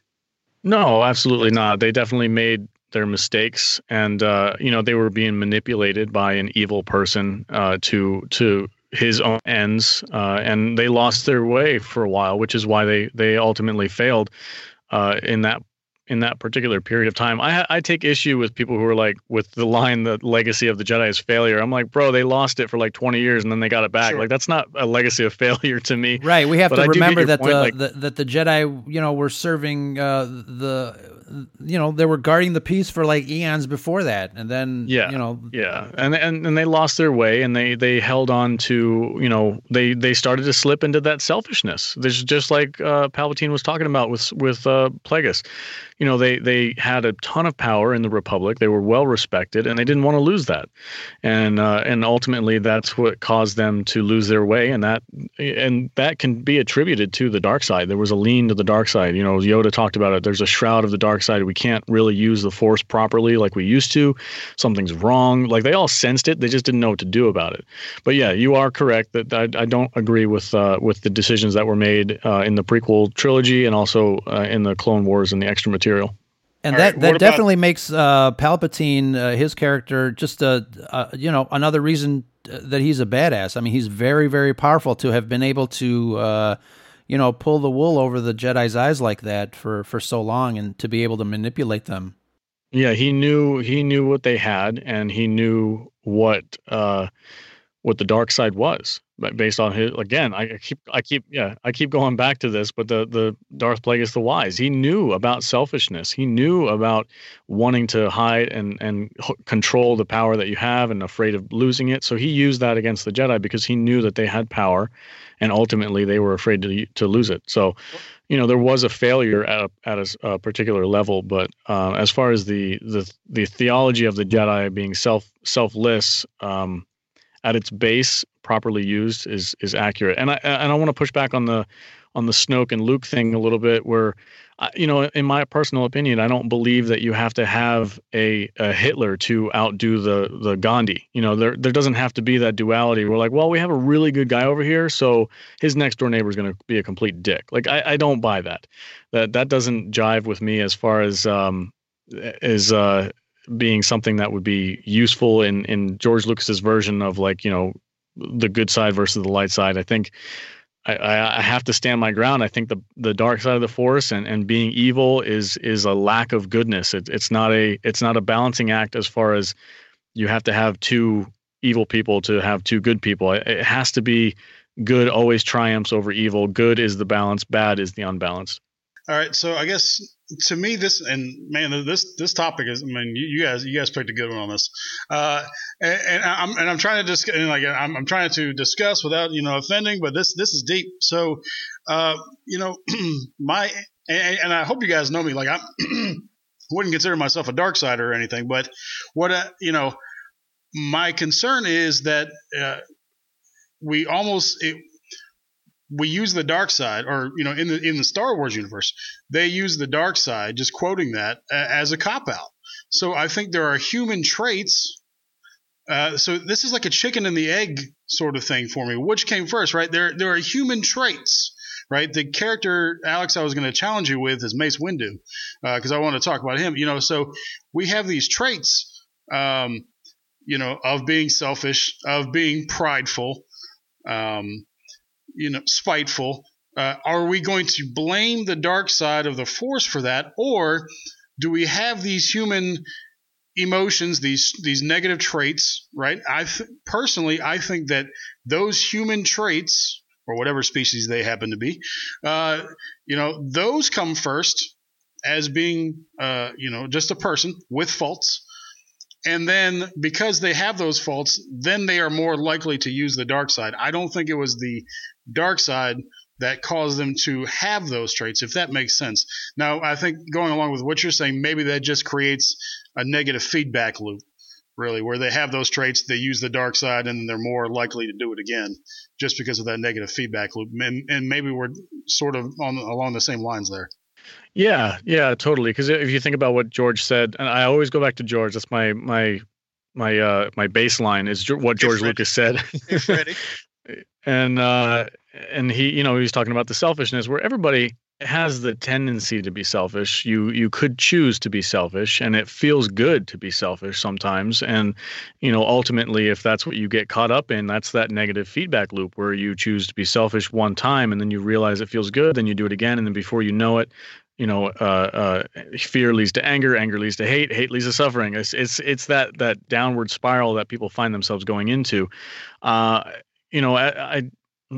No, absolutely not. They definitely made their mistakes, and uh, you know they were being manipulated by an evil person uh, to to his own ends, uh, and they lost their way for a while, which is why they they ultimately failed uh, in that in that particular period of time. I I take issue with people who are like with the line the legacy of the Jedi is failure. I'm like, bro, they lost it for like 20 years and then they got it back. Sure. Like that's not a legacy of *laughs* failure to me. Right. We have but to I remember that the, like, the, that the Jedi, you know, were serving uh, the you know they were guarding the peace for like eons before that and then yeah you know yeah and and, and they lost their way and they they held on to you know they they started to slip into that selfishness there's just like uh, palpatine was talking about with with uh, plagueis you know they they had a ton of power in the republic. They were well respected and they didn't want to lose that. And uh, and ultimately that's what caused them to lose their way and that and that can be attributed to the dark side. There was a lean to the dark side. You know yoda talked about it. There's a shroud of the dark side. We can't really use the force properly like we used to. Something's wrong. Like they all sensed it. They just didn't know what to do about it. But yeah you are correct that i, I don't agree with uh, with the decisions that were made uh, in the prequel trilogy and also uh, in the clone wars and the extra material material. And All that, right, that definitely makes uh, Palpatine, uh, his character, just a, a, you know another reason uh, that he's a badass. I mean, he's very very powerful to have been able to uh, you know pull the wool over the Jedi's eyes like that for for so long, and to be able to manipulate them. Yeah, he knew he knew what they had, and he knew what uh, what the dark side was based on his again I keep I keep yeah I keep going back to this but the the Darth Plagueis the wise he knew about selfishness. He knew about wanting to hide and and control the power that you have and afraid of losing it. So he used that against the Jedi because he knew that they had power and ultimately they were afraid to to lose it. So you know there was a failure at a, at a, a particular level but uh, as far as the the the theology of the Jedi being self selfless um, at its base properly used is is accurate. And I and I want to push back on the on the Snoke and Luke thing a little bit, where you know, in my personal opinion, I don't believe that you have to have a, a Hitler to outdo the the Gandhi. You know, there there doesn't have to be that duality. We're like, well, we have a really good guy over here, so his next door neighbor is going to be a complete dick. Like, I, I don't buy that. That that doesn't jive with me as far as um is uh being something that would be useful in in George Lucas's version of like you know the good side versus the light side. I think I, I have to stand my ground. I think the the dark side of the force and, and being evil is is a lack of goodness. It, it's not a it's not a balancing act as far as you have to have two evil people to have two good people. It, it has to be good always triumphs over evil. Good is the balance. Bad is the unbalanced. All right, so I guess to me this and man this this topic is I mean you, you guys you guys picked a good one on this, uh, and, and, I'm and I'm trying to discuss like I'm, I'm trying to discuss without you know offending, but this this is deep. So, uh, you know, *clears throat* my and, and, I hope you guys know me like I *clears throat* wouldn't consider myself a dark sider or anything, but what uh, you know, my concern is that uh, we almost it, we use the dark side, or you know, in the in the Star Wars universe, they use the dark side, just quoting that as a cop out. So I think there are human traits. Uh, so this is like a chicken and the egg sort of thing for me. Which came first, right? There there are human traits, right? The character Alex, I was going to challenge you with is Mace Windu, because uh, I want to talk about him. You know, so we have these traits, um, you know, of being selfish, of being prideful. Um, you know, spiteful. Uh, are we going to blame the dark side of the force for that, or do we have these human emotions, these these negative traits? Right. I th- personally, I think that those human traits, or whatever species they happen to be, uh, you know, those come first as being, uh, you know, just a person with faults. And then because they have those faults, then they are more likely to use the dark side. I don't think it was the dark side that caused them to have those traits, if that makes sense. Now, I think going along with what you're saying, maybe that just creates a negative feedback loop. really, where they have those traits, they use the dark side, and they're more likely to do it again, just because of that negative feedback loop. And, and maybe we're sort of on along the same lines there. Yeah, yeah, totally. Because if you think about what George said, and I always go back to George. That's my my my uh my baseline is what George Lucas said. *laughs* and uh and he, you know, he was talking about the selfishness where everybody has the tendency to be selfish. You you could choose to be selfish and it feels good to be selfish sometimes. And you know ultimately if that's what you get caught up in that's that negative feedback loop where you choose to be selfish one time and then you realize it feels good then you do it again and then before you know it you know uh, uh, fear leads to anger anger leads to hate hate leads to suffering. It's it's it's that that downward spiral that people find themselves going into. Uh, you know I, I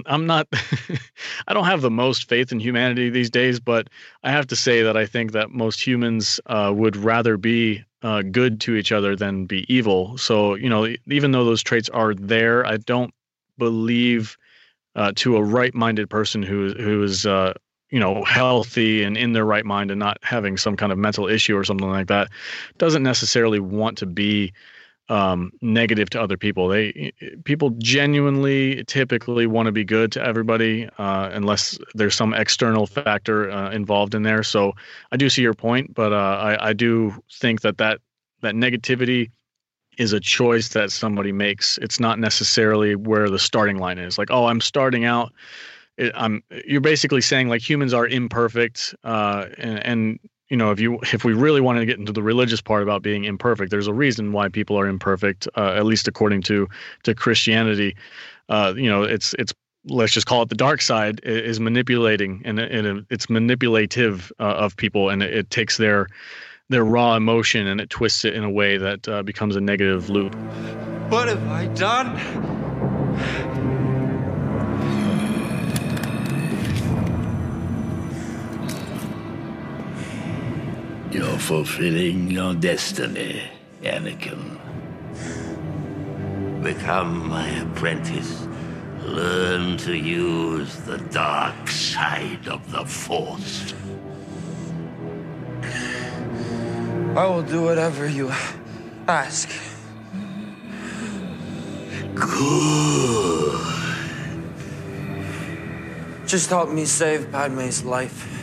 I'm not *laughs* I don't have the most faith in humanity these days, but I have to say that I think that most humans uh, would rather be uh, good to each other than be evil. So, you know, even though those traits are there, I don't believe uh, to a right-minded person who who is uh, you know healthy and in their right mind and not having some kind of mental issue or something like that doesn't necessarily want to be um, negative to other people. They people genuinely typically want to be good to everybody, uh, unless there's some external factor uh, involved in there. So I do see your point, but uh, I, I do think that that that negativity is a choice that somebody makes. It's not necessarily where the starting line is. Like, oh, I'm starting out. I'm. You're basically saying like humans are imperfect, uh, and, and you know if you if we really wanted to get into the religious part about being imperfect there's a reason why people are imperfect uh, at least according to to christianity. Uh, you know it's it's let's just call it the dark side is manipulating and, and it's manipulative uh, of people and it, it, takes their their raw emotion and it twists it in a way that uh, becomes a negative loop. What have i done You're fulfilling your destiny, Anakin. Become my apprentice. Learn to use the dark side of the Force. I will do whatever you ask. Good. Just help me save Padme's life.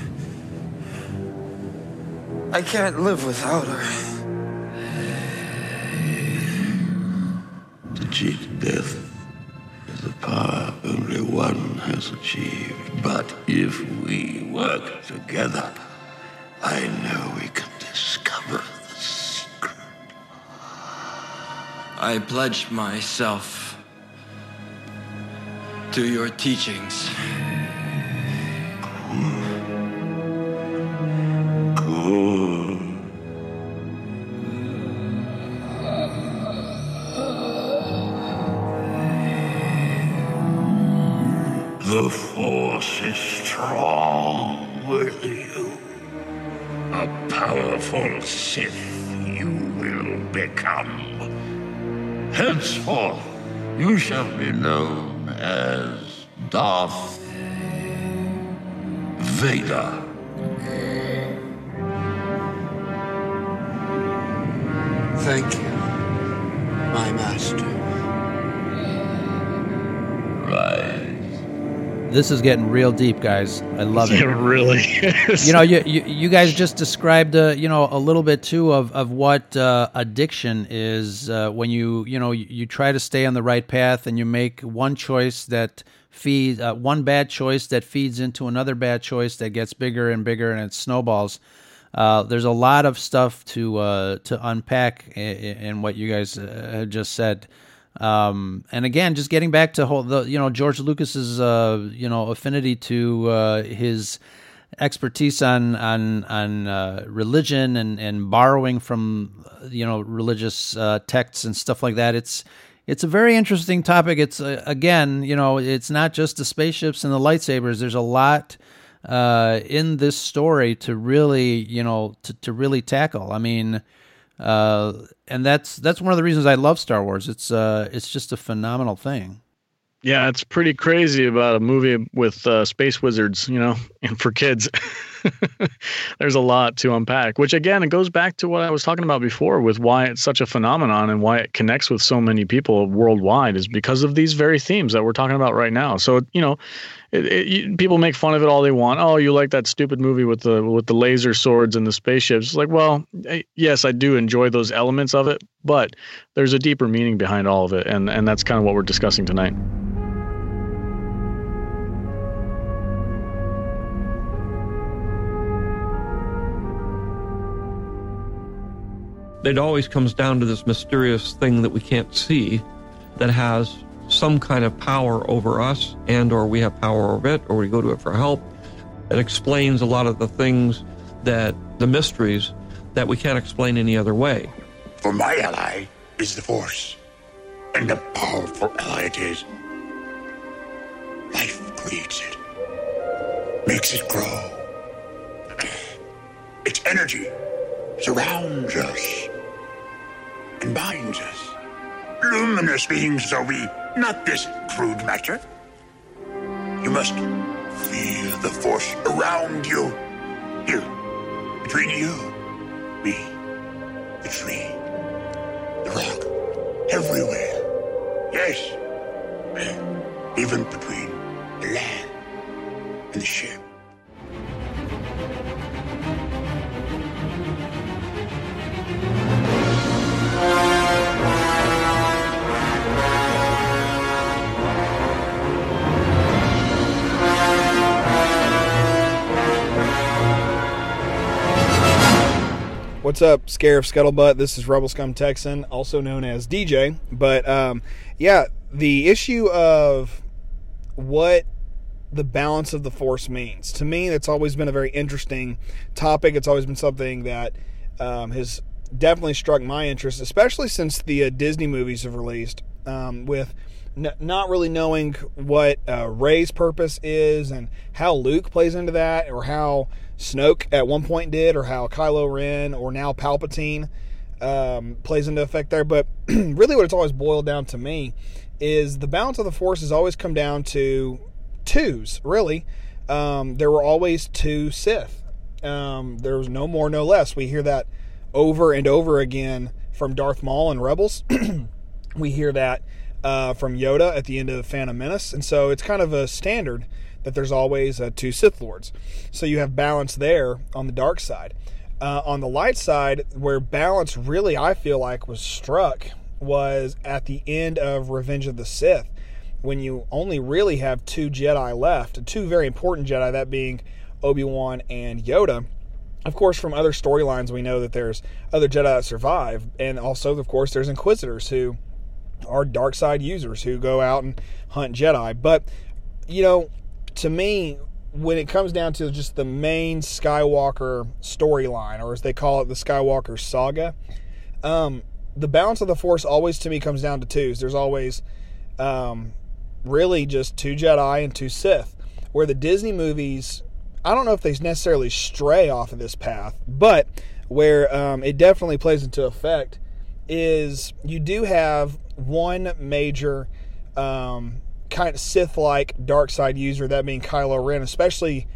I can't live without her. To cheat death is a power only one has achieved. But if we work together, I know we can discover the secret. I pledge myself to your teachings. The Force is strong with you. A powerful Sith you will become. Henceforth, you shall be known as Darth Vader. Thank you, my master. This is getting real deep, guys. I love it. *laughs* It really is. You know, you, you, you guys just described, uh, you know, a little bit too of of what uh, addiction is uh, when you you know you, you, try to stay on the right path and you make one choice that feeds uh, one bad choice that feeds into another bad choice that gets bigger and bigger and it snowballs. Uh, there's a lot of stuff to uh, to unpack in, in, what you guys have just said. Um, and again, just getting back to whole, the, you know, George Lucas's, uh, you know, affinity to, uh, his expertise on, on, on, uh, religion and, and borrowing from, you know, religious, uh, texts and stuff like that. It's, it's a very interesting topic. It's, uh, again, you know, it's not just the spaceships and the lightsabers. There's a lot, uh, in this story to really, you know, to, to really tackle. I mean, uh, and that's that's one of the reasons I love Star Wars. It's uh, it's just a phenomenal thing. Yeah, it's pretty crazy about a movie with uh, space wizards, you know, *laughs* and for kids. *laughs* There's a lot to unpack, which again, it goes back to what I was talking about before with why it's such a phenomenon and why it connects with so many people worldwide is because of these very themes that we're talking about right now. So, you know, it, it, people make fun of it all they want. Oh, you like that stupid movie with the with the laser swords and the spaceships? It's like, well, I, yes, I do enjoy those elements of it, but there's a deeper meaning behind all of it, and and that's kind of what we're discussing tonight. it always comes down to this mysterious thing that we can't see that has some kind of power over us and or we have power over it or we go to it for help it explains a lot of the things that the mysteries that we can't explain any other way For my ally is the Force. And a powerful ally it is. Life creates it, makes it grow. Its energy surrounds us and binds us. Luminous beings are we, not this crude matter. You must feel the force around you. Here, between you, me, the tree, the rock, everywhere. Yes, even between the land and the ship. What's up, Scarif Scuttlebutt? This is Rebel Scum Texan, also known as DJ. But um, yeah, the issue of what the balance of the Force means to me, that's always been a very interesting topic. It's always been something that um, has definitely struck my interest, especially since the uh, Disney movies have released. Um, with n- not really knowing what uh, Rey's purpose is and how Luke plays into that, or how Snoke at one point did, or how Kylo Ren or now Palpatine um, plays into effect there. But *clears throat* really, what it's always boiled down to me is the balance of the Force has always come down to twos, really. Um, there were always two Sith. Um, there was no more, no less. We hear that over and over again from Darth Maul and Rebels. *clears throat* we hear that uh, from Yoda at the end of Phantom Menace, and so it's kind of a standard that there's always uh, two Sith Lords. So you have balance there on the dark side. Uh, on the light side, where balance really I feel like was struck was at the end of Revenge of the Sith, when you only really have two Jedi left, two very important Jedi, that being Obi Wan and Yoda. Of course, from other storylines, we know that there's other Jedi that survive, and also, of course, there's Inquisitors who are dark side users who go out and hunt Jedi. But, you know, to me, when it comes down to just the main Skywalker storyline, or as they call it, the Skywalker saga, um, the balance of the Force always to me comes down to twos. There's always um, really just two Jedi and two Sith. Where the Disney movies, I don't know if they necessarily stray off of this path, but where um, it definitely plays into effect is you do have one major um, kind of Sith like dark side user, that being Kylo Ren, especially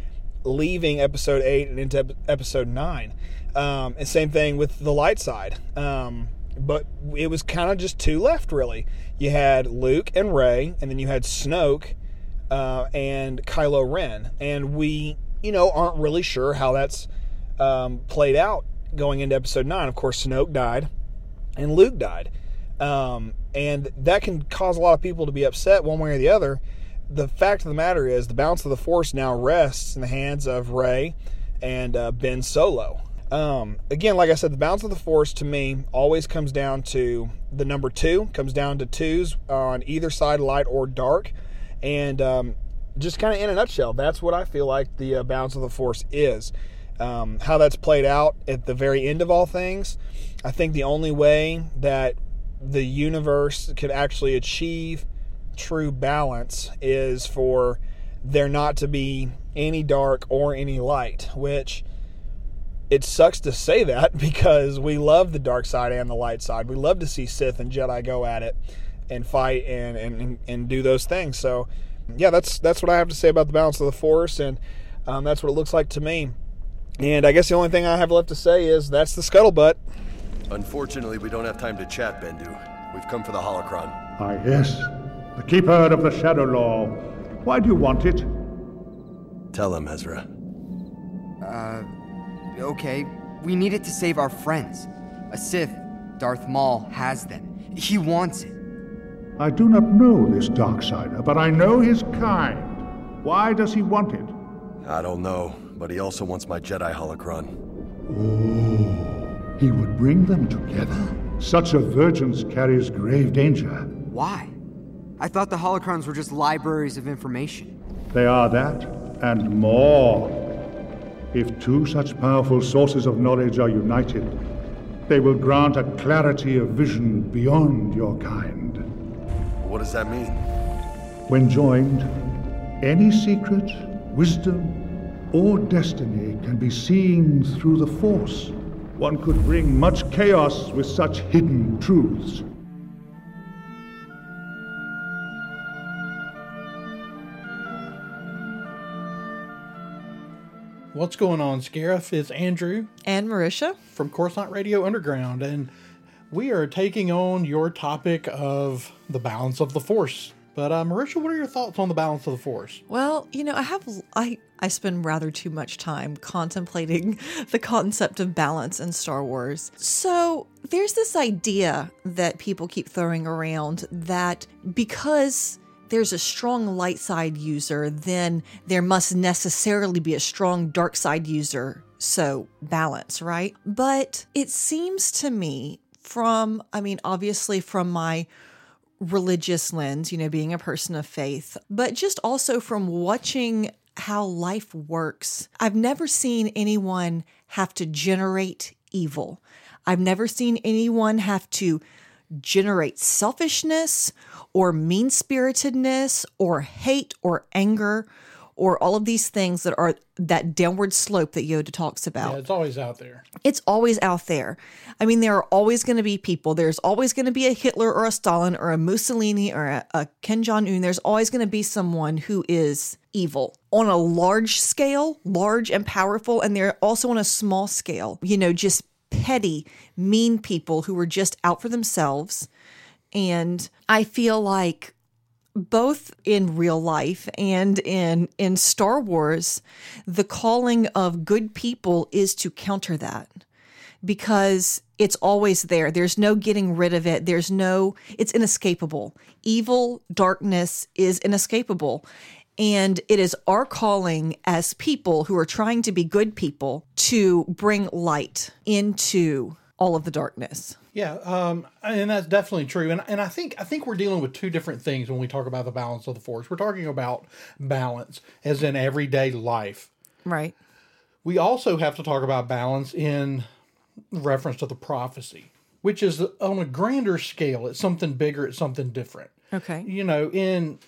leaving episode 8 and into episode 9. Um, and same thing with the light side. Um, but it was kind of just two left, really. You had Luke and Rey, and then you had Snoke uh, and Kylo Ren. And we, you know, aren't really sure how that's um, played out going into episode 9. Of course, Snoke died and Luke died. Um, and that can cause a lot of people to be upset one way or the other. The fact of the matter is, the balance of the Force now rests in the hands of Rey and uh, Ben Solo. Um, again, like I said, the balance of the Force to me always comes down to the number two, comes down to twos on either side, light or dark. And um, just kind of in a nutshell, that's what I feel like the uh, balance of the Force is. Um, how that's played out at the very end of all things, I think the only way that the universe could actually achieve true balance is for there not to be any dark or any light, which it sucks to say that *laughs* because we love the dark side and the light side. We love to see Sith and Jedi go at it. and fight and and and do those things. So, yeah, that's that's what I have to say about the balance of the force, and um, that's what it looks like to me. And I guess the only thing I have left to say is that's the scuttlebutt. Unfortunately, we don't have time to chat, Bendu. We've come for the holocron. Ah, yes. The keeper of the Shadow Law. Why do you want it? Tell him, Ezra. Uh, okay. We need it to save our friends. A Sith, Darth Maul, has them. He wants it. I do not know this Darksider, but I know his kind. Why does he want it? I don't know, but he also wants my Jedi holocron. Oh, he would bring them together? Such a virgence carries grave danger. Why? I thought the holocrons were just libraries of information. They are that, and more. If two such powerful sources of knowledge are united, they will grant a clarity of vision beyond your kind. What does that mean? When joined, any secret, wisdom, or destiny can be seen through the Force. One could bring much chaos with such hidden truths. What's going on, Scarif? It's Andrew and Marisha from Coruscant Radio Underground, and we are taking on your topic of the balance of the Force. But uh, Marisha, what are your thoughts on the balance of the Force? Well, you know, I have I I spend rather too much time contemplating *laughs* the concept of balance in Star Wars. So there's this idea that people keep throwing around that because there's a strong light side user, then there must necessarily be a strong dark side user. So balance, right? But it seems to me from, I mean, obviously from my religious lens, you know, being a person of faith, but just also from watching how life works. I've never seen anyone have to generate evil. I've never seen anyone have to generate selfishness or mean spiritedness or hate or anger or all of these things that are that downward slope that Yoda talks about. Yeah, it's always out there. It's always out there. I mean, there are always going to be people. There's always going to be a Hitler or a Stalin or a Mussolini or a, a Kim Jong Un. There's always going to be someone who is evil on a large scale, large and powerful, and they're also on a small scale. You know, just petty, mean people who are just out for themselves. And I feel like both in real life and in in Star Wars, the calling of good people is to counter that because it's always there. There's no getting rid of it. There's no it's inescapable. Evil, darkness is inescapable. And it is our calling as people who are trying to be good people to bring light into all of the darkness. Yeah, um, and that's definitely true. And and I think I think we're dealing with two different things when we talk about the balance of the force. We're talking about balance as in everyday life. Right. We also have to talk about balance in reference to the prophecy, which is on a grander scale. It's something bigger. It's something different. Okay. You know, in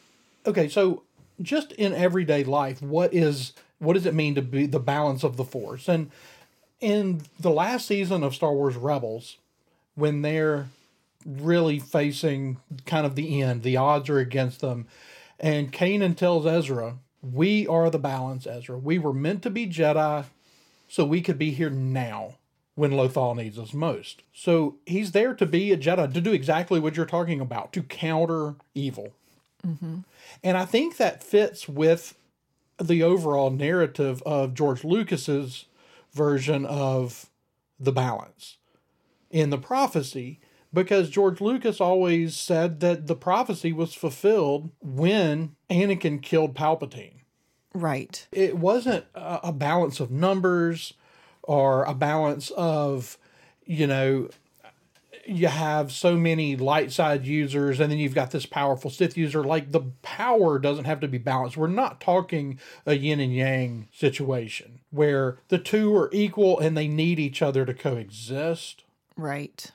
okay, so just in everyday life, what is what does it mean to be the balance of the force? And in the last season of Star Wars Rebels, when they're really facing kind of the end, the odds are against them. And Kanan tells Ezra, We are the balance, Ezra. We were meant to be Jedi so we could be here now when Lothal needs us most. So he's there to be a Jedi, to do exactly what you're talking about, to counter evil. Mm-hmm. And I think that fits with the overall narrative of George Lucas's version of the balance in the prophecy because George Lucas always said that the prophecy was fulfilled when Anakin killed Palpatine. Right. It wasn't a, balance of numbers or a balance of, you know, you have so many light side users and then you've got this powerful Sith user. Like the power doesn't have to be balanced. We're not talking a yin and yang situation where the two are equal and they need each other to coexist. Right.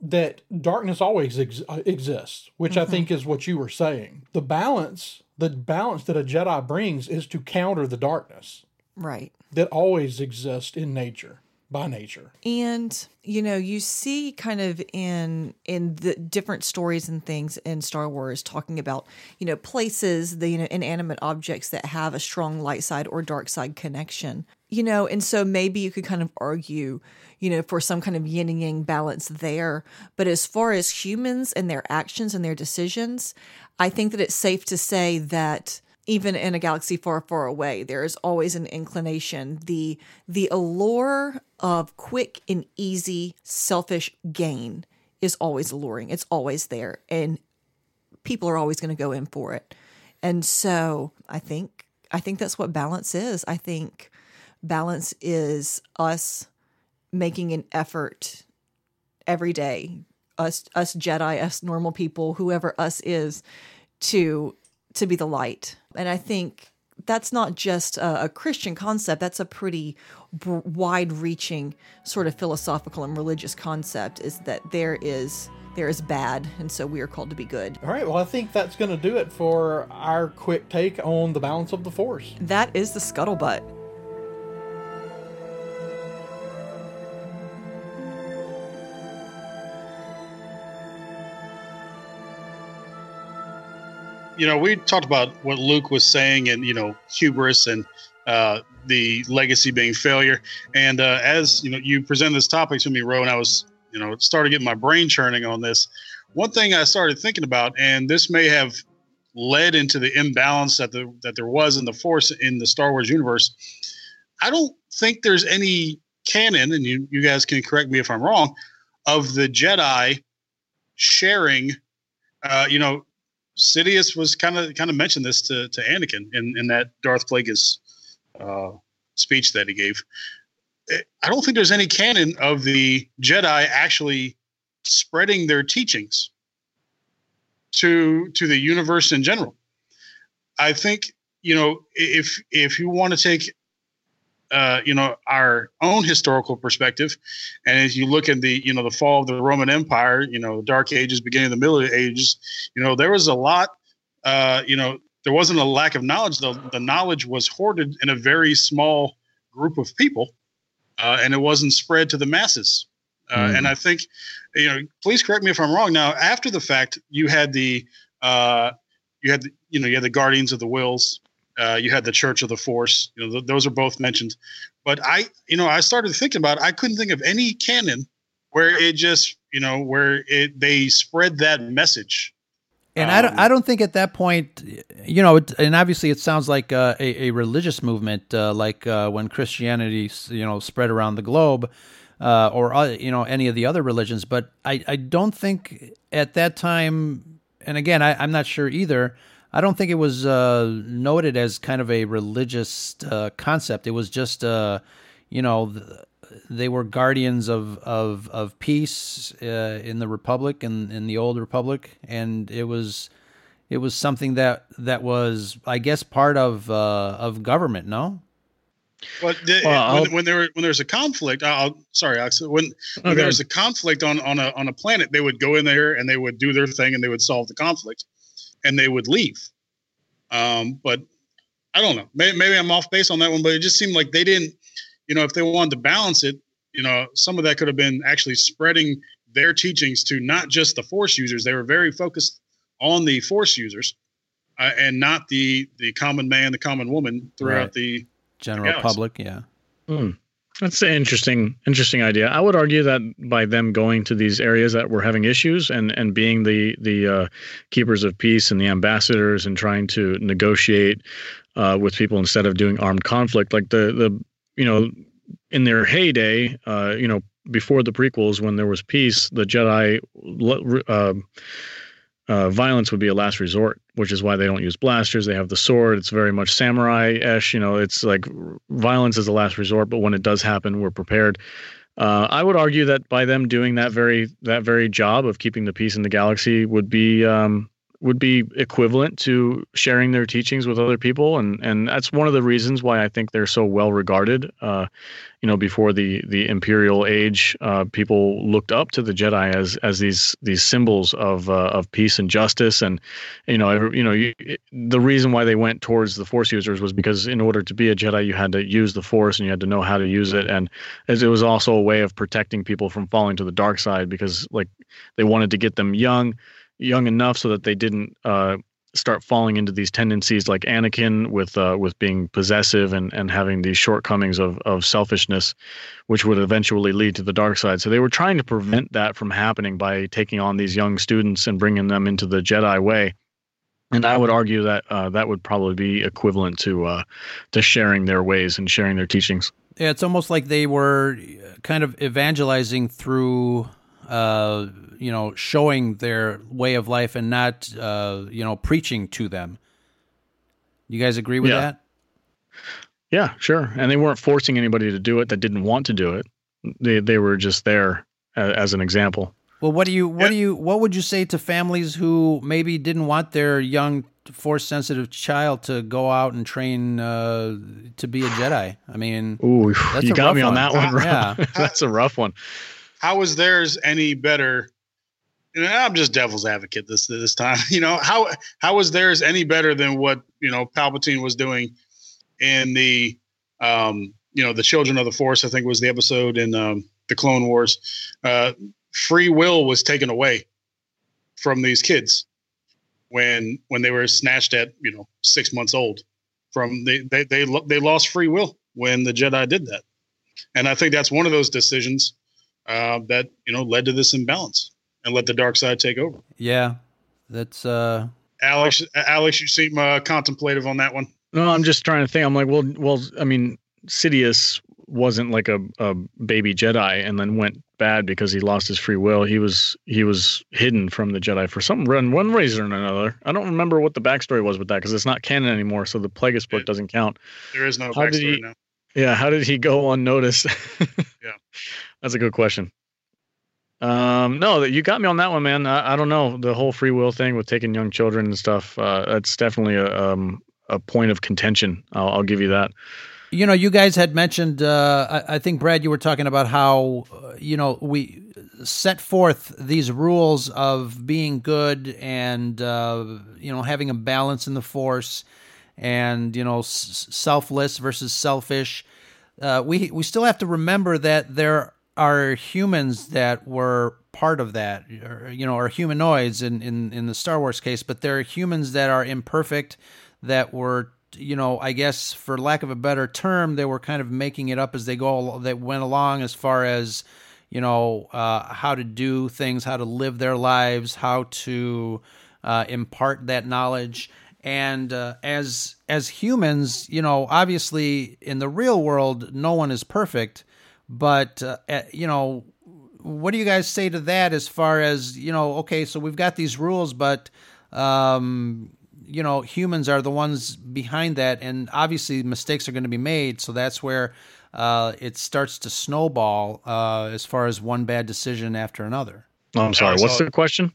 That darkness always ex- uh, exists, which mm-hmm. I think is what you were saying. The balance, the balance that a Jedi brings is to counter the darkness. Right. That always exists in nature. by nature. And you know, you see kind of in in the different stories and things in Star Wars talking about, you know, places, the you know, inanimate objects that have a strong light side or dark side connection. You know, and so maybe you could kind of argue, you know, for some kind of yin and yang balance there. But as far as humans and their actions and their decisions, I think that it's safe to say that even in a galaxy far far away there is always an inclination the the allure of quick and easy selfish gain is always alluring. It's always there and people are always going to go in for it. And so i think i think that's what balance is. I think balance is us making an effort every day us us jedi us normal people whoever us is to to be the light. And I think that's not just a, a Christian concept, that's a pretty b- wide reaching sort of philosophical and religious concept is that there is there is bad and so we are called to be good. All right, well I think that's going to do it for our quick take on the balance of the force. That is the scuttlebutt. You know, we talked about what Luke was saying and, you know, hubris and uh, the legacy being failure. And uh, as, you know, you presented this topic to me, Ro, and I was, you know, started getting my brain churning on this. One thing I started thinking about, and this may have led into the imbalance that the that there was in the force in the Star Wars universe. I don't think there's any canon, and you, you guys can correct me if I'm wrong, of the Jedi sharing uh, you know, Sidious was kind of kind of mentioned this to to Anakin in in that Darth Plagueis uh, speech that he gave. I don't think there's any canon of the Jedi actually spreading their teachings to to the universe in general. I think you know if if you want to take uh, you know our own historical perspective, and as you look at the you know the fall of the Roman Empire, you know the Dark Ages, beginning of the Middle Ages, you know there was a lot. Uh, you know there wasn't a lack of knowledge. The the knowledge was hoarded in a very small group of people, uh, and it wasn't spread to the masses. Mm. And I think, you know, please correct me if I'm wrong. Now, after the fact, you had the uh, you had the, you know you had the Guardians of the Whills, uh, you had the Church of the Force. You know, th- those are both mentioned. But I, you know, I started thinking about. It. I couldn't think of any canon where it just, you know, where it they spread that message. And um, I don't, I don't think at that point, you know, it, and obviously it sounds like uh, a, a religious movement, uh, like uh, when Christianity, you know, spread around the globe, uh, or uh, you know, any of the other religions. But I, I don't think at that time, and again, I, I'm not sure either I don't think it was uh, noted as kind of a religious uh, concept. It was just, uh, you know, they were guardians of of, of peace uh, in the republic and in the old republic, and it was it was something that that was, I guess, part of uh, of government. No. But the, well, when, when, there when there's a conflict, I'll sorry, Alex. When, when okay. there was a conflict on on a on a planet, they would go in there and they would do their thing and they would solve the conflict and they would leave. Um, but I don't know. Maybe, maybe I'm off base on that one, but it just seemed like they didn't, you know, if they wanted to balance it, you know, some of that could have been actually spreading their teachings to not just the force users. They were very focused on the force users uh, and not the the common man, the common woman throughout right. the general the public. Yeah. Hmm. That's an interesting, interesting idea. I would argue that by them going to these areas that were having issues and and being the the uh, keepers of peace and the ambassadors and trying to negotiate uh, with people instead of doing armed conflict, like the the you know in their heyday, uh, you know before the prequels when there was peace, the Jedi uh, violence would be a last resort, which is why they don't use blasters. They have the sword. It's very much samurai-ish. You know, it's like violence is a last resort, but when it does happen, we're prepared. Uh, I would argue that by them doing that very that very job of keeping the peace in the galaxy would be um, would be equivalent to sharing their teachings with other people, and and that's one of the reasons why I think they're so well regarded. Uh, you know, before the the imperial age, uh, people looked up to the Jedi as as these these symbols of uh, of peace and justice, and you know, you know, you, the reason why they went towards the Force users was because in order to be a Jedi, you had to use the Force and you had to know how to use it, and as it was also a way of protecting people from falling to the dark side because like they wanted to get them young, young enough so that they didn't uh, start falling into these tendencies like Anakin with uh, with being possessive and, and having these shortcomings of, of selfishness, which would eventually lead to the dark side. So they were trying to prevent that from happening by taking on these young students and bringing them into the Jedi way. And I would argue that uh, that would probably be equivalent to uh, to sharing their ways and sharing their teachings. Yeah, it's almost like they were kind of evangelizing through uh, you know, showing their way of life and not, uh, you know, preaching to them. You guys agree with Yeah. that? Yeah, sure. And they weren't forcing anybody to do it that didn't want to do it. They they were just there as, as an example. Well, what do you, what do you, what would you say to families who maybe didn't want their young, force-sensitive child to go out and train uh, to be a Jedi? I mean, Ooh, you got me on that one. Rob. Yeah. *laughs* That's a rough one. how is theirs any better? I'm just devil's advocate this this time. *laughs* You know how how was theirs any better than what you know Palpatine was doing in the um, you know the Children of the Force? I think was the episode in um, the Clone Wars. Uh, free will was taken away from these kids when when they were snatched at you know six months old. From they they they they lost free will when the Jedi did that, and I think that's one of those decisions uh, that you know led to this imbalance and let the dark side take over. Yeah, that's uh, Alex, Alex, you seem uh, contemplative on that one. No, I'm just trying to think. I'm like, well, well, I mean, Sidious wasn't like a, a baby Jedi and then went bad because he lost his free will. He was he was hidden from the Jedi for some run one reason or another. I don't remember what the backstory was with that because it's not canon anymore. So the Plagueis book doesn't count. There is no How backstory he- now. Yeah, how did he go unnoticed? *laughs* Yeah. That's a good question. Um, no, you got me on that one, man. I, I don't know the whole free will thing with taking young children and stuff. Uh, that's definitely a um a point of contention. I'll, I'll give you that. you know, you guys had mentioned. Uh, I, I think Brad, you were talking about how uh, you know we set forth these rules of being good and uh, you know having a balance in the force, and you know s- selfless versus selfish. Uh, we we still have to remember that there are humans that were part of that, or, you know, are humanoids in, in in the Star Wars case, but there are humans that are imperfect that were you know i guess for lack of a better term they were kind of making it up as they go they went along as far as you know uh, how to do things how to live their lives how to uh, impart that knowledge. And uh, as as humans you know obviously in the real world no one is perfect but uh, eh, you know what do you guys say to that as far as you know okay so we've got these rules but um you know humans are the ones behind that and obviously mistakes are going to be made so that's where uh, it starts to snowball uh, as far as one bad decision after another Oh, I'm sorry. What's the question?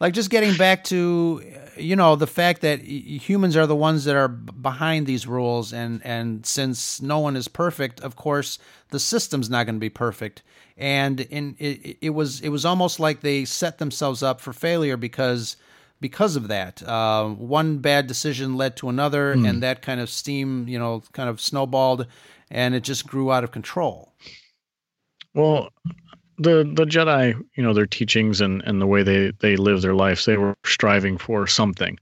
like just getting back to you know the fact that humans are the ones that are behind these rules and and since no one is perfect of course the system's not going to be perfect. And in it, it was it was almost like they set themselves up for failure because because of that. Uh, one bad decision led to another Hmm. and that kind of steam you know kind of snowballed and it just grew out of control. Well, the the Jedi, you know, their teachings and and the way they they live their lives, they were striving for something,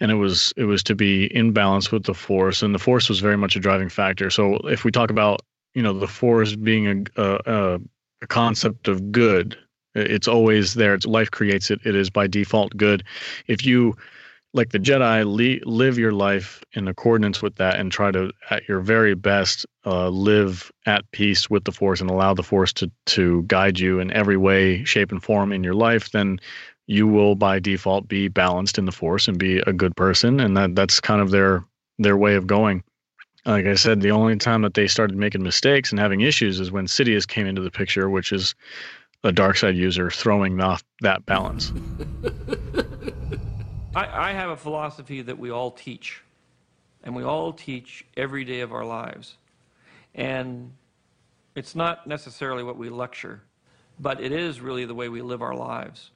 and it was it was to be in balance with the Force, and the Force was very much a driving factor. So if we talk about you know the Force being a a, a, concept of good, it's always there. It's life creates it. It is by default good. If you like the Jedi, li- live your life in accordance with that and try to, at your very best, uh, live at peace with the Force and allow the Force to to guide you in every way, shape, and form in your life, then you will by default be balanced in the Force and be a good person. And that that's kind of their their way of going. Like I said, the only time that they started making mistakes and having issues is when Sidious came into the picture, which is a dark side user throwing off that balance. *laughs* I, I have a philosophy that we all teach, and we all teach every day of our lives. And it's not necessarily what we lecture, but it is really the way we live our lives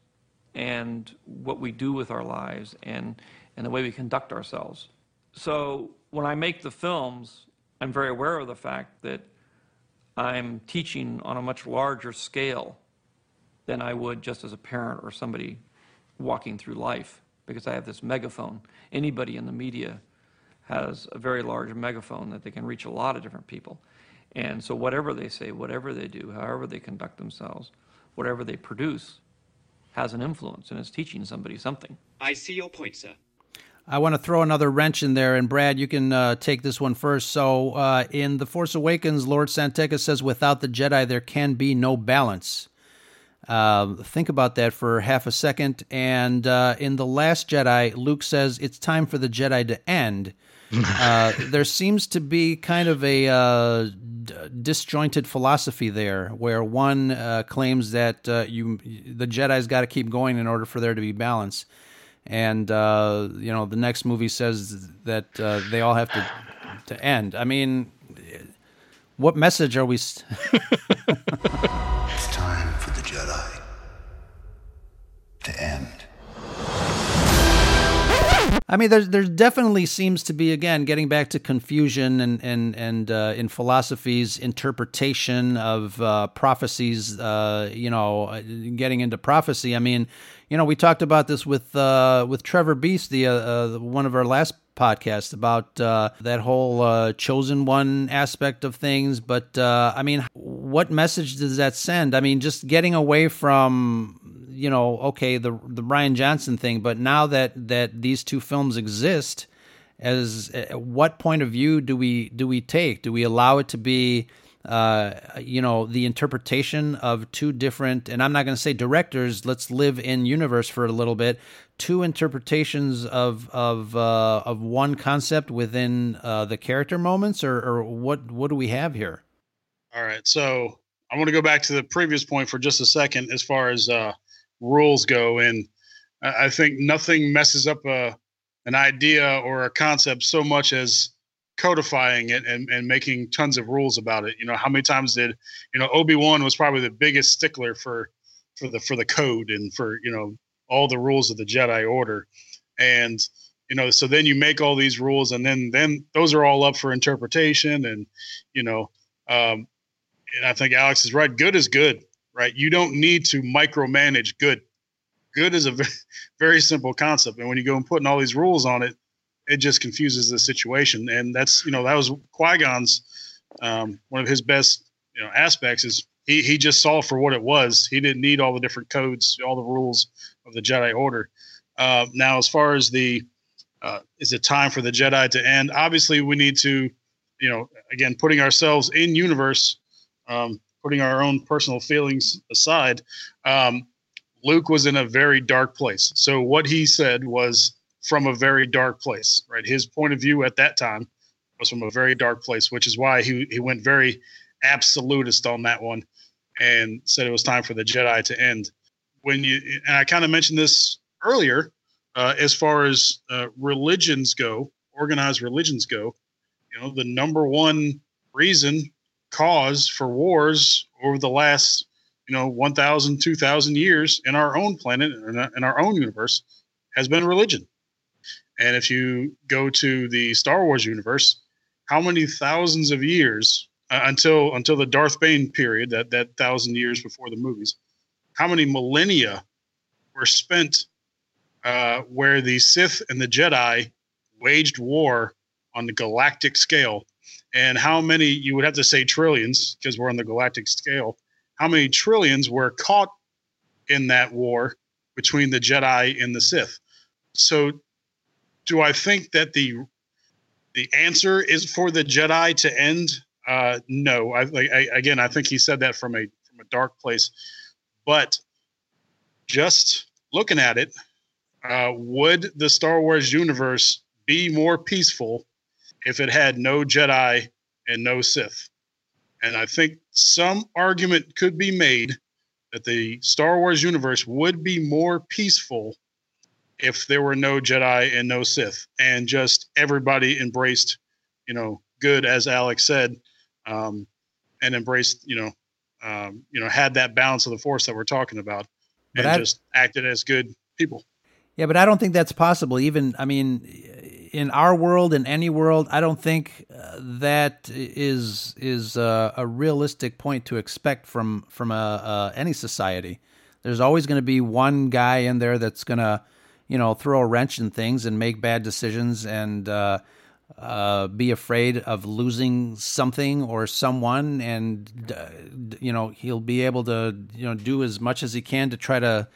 and what we do with our lives and, and the way we conduct ourselves. So when I make the films, I'm very aware of the fact that I'm teaching on a much larger scale than I would just as a parent or somebody walking through life because I have this megaphone. Anybody in the media has a very large megaphone that they can reach a lot of different people. And so whatever they say, whatever they do, however they conduct themselves, whatever they produce has an influence and is teaching somebody something. I see your point, sir. I want to throw another wrench in there, and Brad, you can uh, take this one first. So, uh, in The Force Awakens, Lor San Tekka says, "Without the Jedi, there can be no balance." Uh, think about that for half a second. And uh, in The Last Jedi, Luke says, "It's time for the Jedi to end." *laughs* uh, there seems to be kind of a uh, d- disjointed philosophy there, where one uh, claims that uh, you the Jedi's got to keep going in order for there to be balance, and uh, you know the next movie says that uh, they all have to to end. I mean, what message are we? St- *laughs* It's time for the Jedi to end. I mean, there's there definitely seems to be again getting back to confusion and and and uh, in philosophies interpretation of uh, prophecies. Uh, you know, uh, getting into prophecy. I mean, you know, we talked about this with uh, with Trevor Beast, the uh, one of our last podcasts about that whole chosen one aspect of things. But I mean, what message does that send? I mean, just getting away from you know, okay, the the Rian Johnson thing, but now that that these two films exist, as what point of view do we do we take? Do we allow it to be, uh, you know, the interpretation of two different? And I'm not going to say directors. Let's live in universe for a little bit. Two interpretations of of uh, of one concept within uh, the character moments, or, or what what do we have here? All right, so I want to go back to the previous point for just a second, as far as uh, rules go. And I think nothing messes up a, an idea or a concept so much as codifying it and, and making tons of rules about it. You know, how many times did, you know, Obi-Wan was probably the biggest stickler for, for the, for the code and for, you know, all the rules of the Jedi order. And, you know, so then you make all these rules and then, then those are all up for interpretation. And, you know, um, and I think Alex is right. Good is good right? You don't need to micromanage good. Good is a *laughs* very, simple concept, and when you go and putting all these rules on it, it just confuses the situation. And that's you know that was Qui Gon's um, one of his best you know aspects is he he just saw for what it was. He didn't need all the different codes, all the rules of the Jedi Order. Uh, now, as far as the uh, is it time for the Jedi to end? Obviously, we need to, you know, again, putting ourselves in universe. Um, putting our own personal feelings aside, um, Luke was in a very dark place. So what he said was from a very dark place, right? His point of view at that time was from a very dark place, which is why he he went very absolutist on that one and said it was time for the Jedi to end. When you and I kind of mentioned this earlier, uh, as far as uh, religions go, organized religions go, you know, the number one reason cause for wars over the last you know 1000 2000 years in our own planet in our own universe has been religion. And if you go to the star wars universe how many thousands of years uh, until until the darth bane period that that thousand years before the movies how many millennia were spent uh, where the sith and the jedi waged war on the galactic scale and how many you would have to say trillions because we're on the galactic scale. How many trillions were caught in that war between the jedi and the sith? So do i think that the the answer is for the jedi to end? Uh no. I I, again i think he said that from a from a dark place. But just looking at it uh would the star wars universe be more peaceful if it had no Jedi and no Sith. And I think some argument could be made that the Star Wars universe would be more peaceful if there were no Jedi and no Sith, and just everybody embraced, you know, good as Alex said, um, and embraced, you know, um, you know, had that balance of the Force that we're talking about, But and I- just acted as good people. Yeah, but I don't think that's possible. Even, I mean, in our world, in any world, I don't think uh, that is is uh, a realistic point to expect from from a, uh, any society. There's always going to be one guy in there that's going to, you know, throw a wrench in things and make bad decisions and uh, uh, be afraid of losing something or someone, and uh, you know he'll be able to you know do as much as he can to try to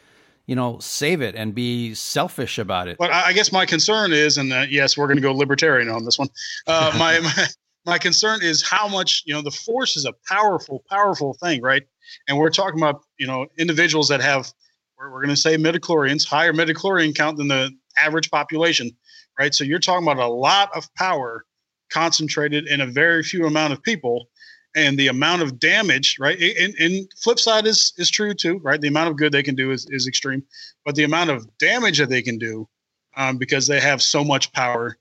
you know save it and be selfish about it. But I I guess my concern is, and uh, yes, we're going to go libertarian on this one. Uh, my, *laughs* my my concern is how much you know the force is a powerful, powerful thing, right? And we're talking about you know individuals that have we're, we're going to say midichlorians, higher midichlorian count than the average population, right? So you're talking about a lot of power concentrated in a very few amount of people. And the amount of damage, right? And, and flip side is is true too, right? The amount of good they can do is, is extreme, but the amount of damage that they can do um, because they have so much power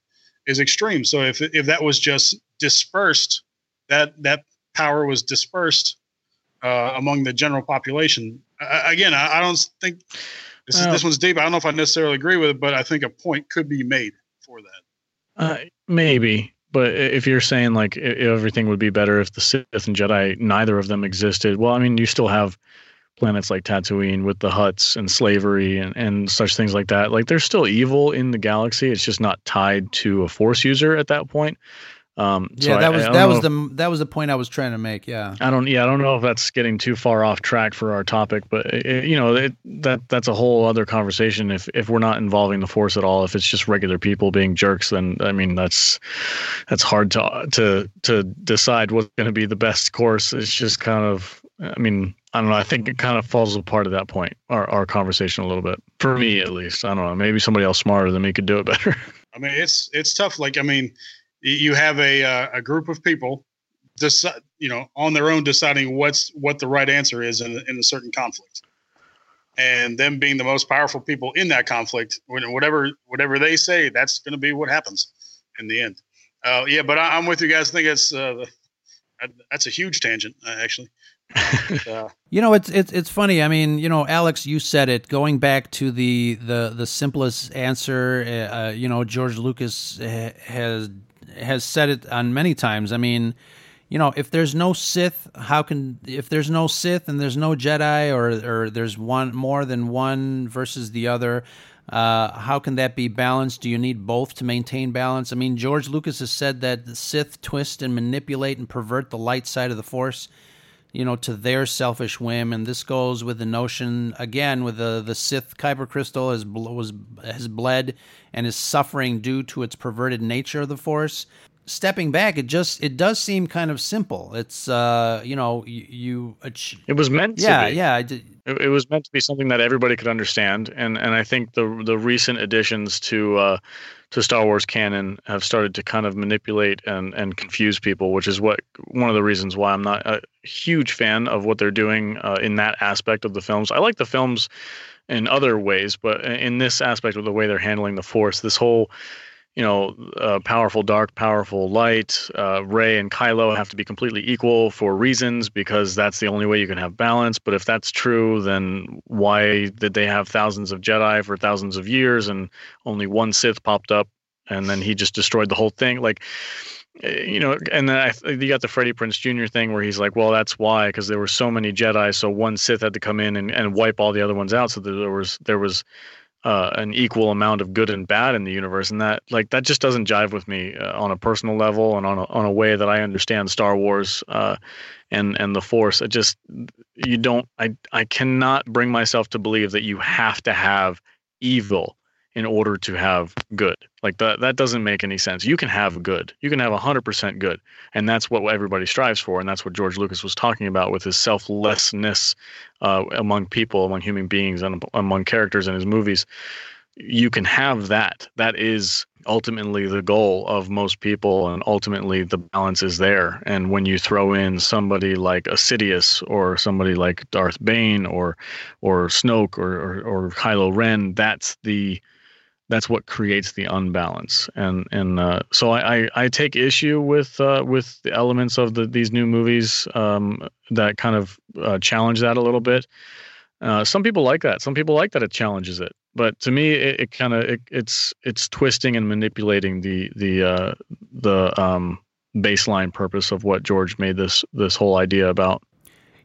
is extreme. So if if that was just dispersed, that that power was dispersed uh, among the general population. I, again, I, I don't think this is this one's deep. I don't know if I necessarily agree with it, but I think a point could be made for that. Uh, maybe, but if you're saying like everything would be better if the Sith and Jedi neither of them existed, well, I mean, you still have planets like Tatooine with the Hutts and slavery and, and such things like that. Like, there's still evil in the galaxy. It's just not tied to a Force user at that point. Um, so yeah, that I- was I don't that was if- the that was the point I was trying to make. Yeah. I don't. Yeah, I don't know if that's getting too far off track for our topic, but it, you know, it, that that's a whole other conversation. If if we're not involving the force at all, if it's just regular people being jerks, then I mean, that's that's hard to to to decide what's going to be the best course. It's just kind of. I mean, I don't know. I think it kind of falls apart at that point. Our our conversation a little bit, for me at least. I don't know. Maybe somebody else smarter than me could do it better. *laughs* I mean, it's it's tough. Like, I mean, y- you have a uh, a group of people, decide, you know, on their own deciding what's what the right answer is in, in a certain conflict, and them being the most powerful people in that conflict, whatever whatever they say, that's going to be what happens in the end. Uh, yeah, but I, I'm with you guys. I think it's uh, that's a huge tangent, uh, actually. *laughs* Uh, You know, it's it's it's funny. I mean, you know, Alex, you said it. Going back to the the the simplest answer, uh, uh, you know, George Lucas ha- has has said it on many times. I mean, you know, if there's no Sith, how can if there's no Sith and there's no Jedi, or or there's one more than one versus the other, uh, how can that be balanced? Do you need both to maintain balance? I mean, George Lucas has said that the Sith twist and manipulate and pervert the light side of the Force you know, to their selfish whim. And this goes with the notion again with the the Sith Kyber crystal has bl- was has bled and is suffering due to its perverted nature of the Force. Stepping back, it just it does seem kind of simple. It's uh, you know, you, you ach- It was meant to yeah, be. yeah. I did, It, it was meant to be something that everybody could understand, and and I think the the recent additions to uh, to Star Wars canon have started to kind of manipulate and and confuse people, which is what one of the reasons why I'm not a huge fan of what they're doing uh, in that aspect of the films. I like the films in other ways, but in this aspect of the way they're handling the Force, this whole you know, uh, powerful dark, powerful light. Uh, Rey and Kylo have to be completely equal for reasons because that's the only way you can have balance. But if that's true, then why did they have thousands of Jedi for thousands of years and only one Sith popped up and then he just destroyed the whole thing? Like, eh, you know, and then I, you got the Freddie Prinze Jr. thing where he's like, well, that's why because there were so many Jedi, so one Sith had to come in and, and wipe all the other ones out, so there was there was uh, an equal amount of good and bad in the universe, and that like that just doesn't jive with me uh, on a personal level and on a, on a way that I understand Star Wars uh, and and the Force. It just you don't I I cannot bring myself to believe that you have to have evil in order to have good. Like that that doesn't make any sense. You can have good. You can have 100% good. And that's what everybody strives for and that's what George Lucas was talking about with his selflessness uh, among people, among human beings and among characters in his movies. You can have that. That is ultimately the goal of most people, and ultimately the balance is there. And when you throw in somebody like Sidious or somebody like Darth Bane or or Snoke or or, or Kylo Ren, that's the that's what creates the unbalance and and uh, so I, I, I take issue with uh, with the elements of the these new movies um, that kind of uh, challenge that a little bit. Uh, some people like that. Some people like that it challenges it. But to me, it, it kind of it, it's it's twisting and manipulating the the uh, the um, baseline purpose of what George made this this whole idea about.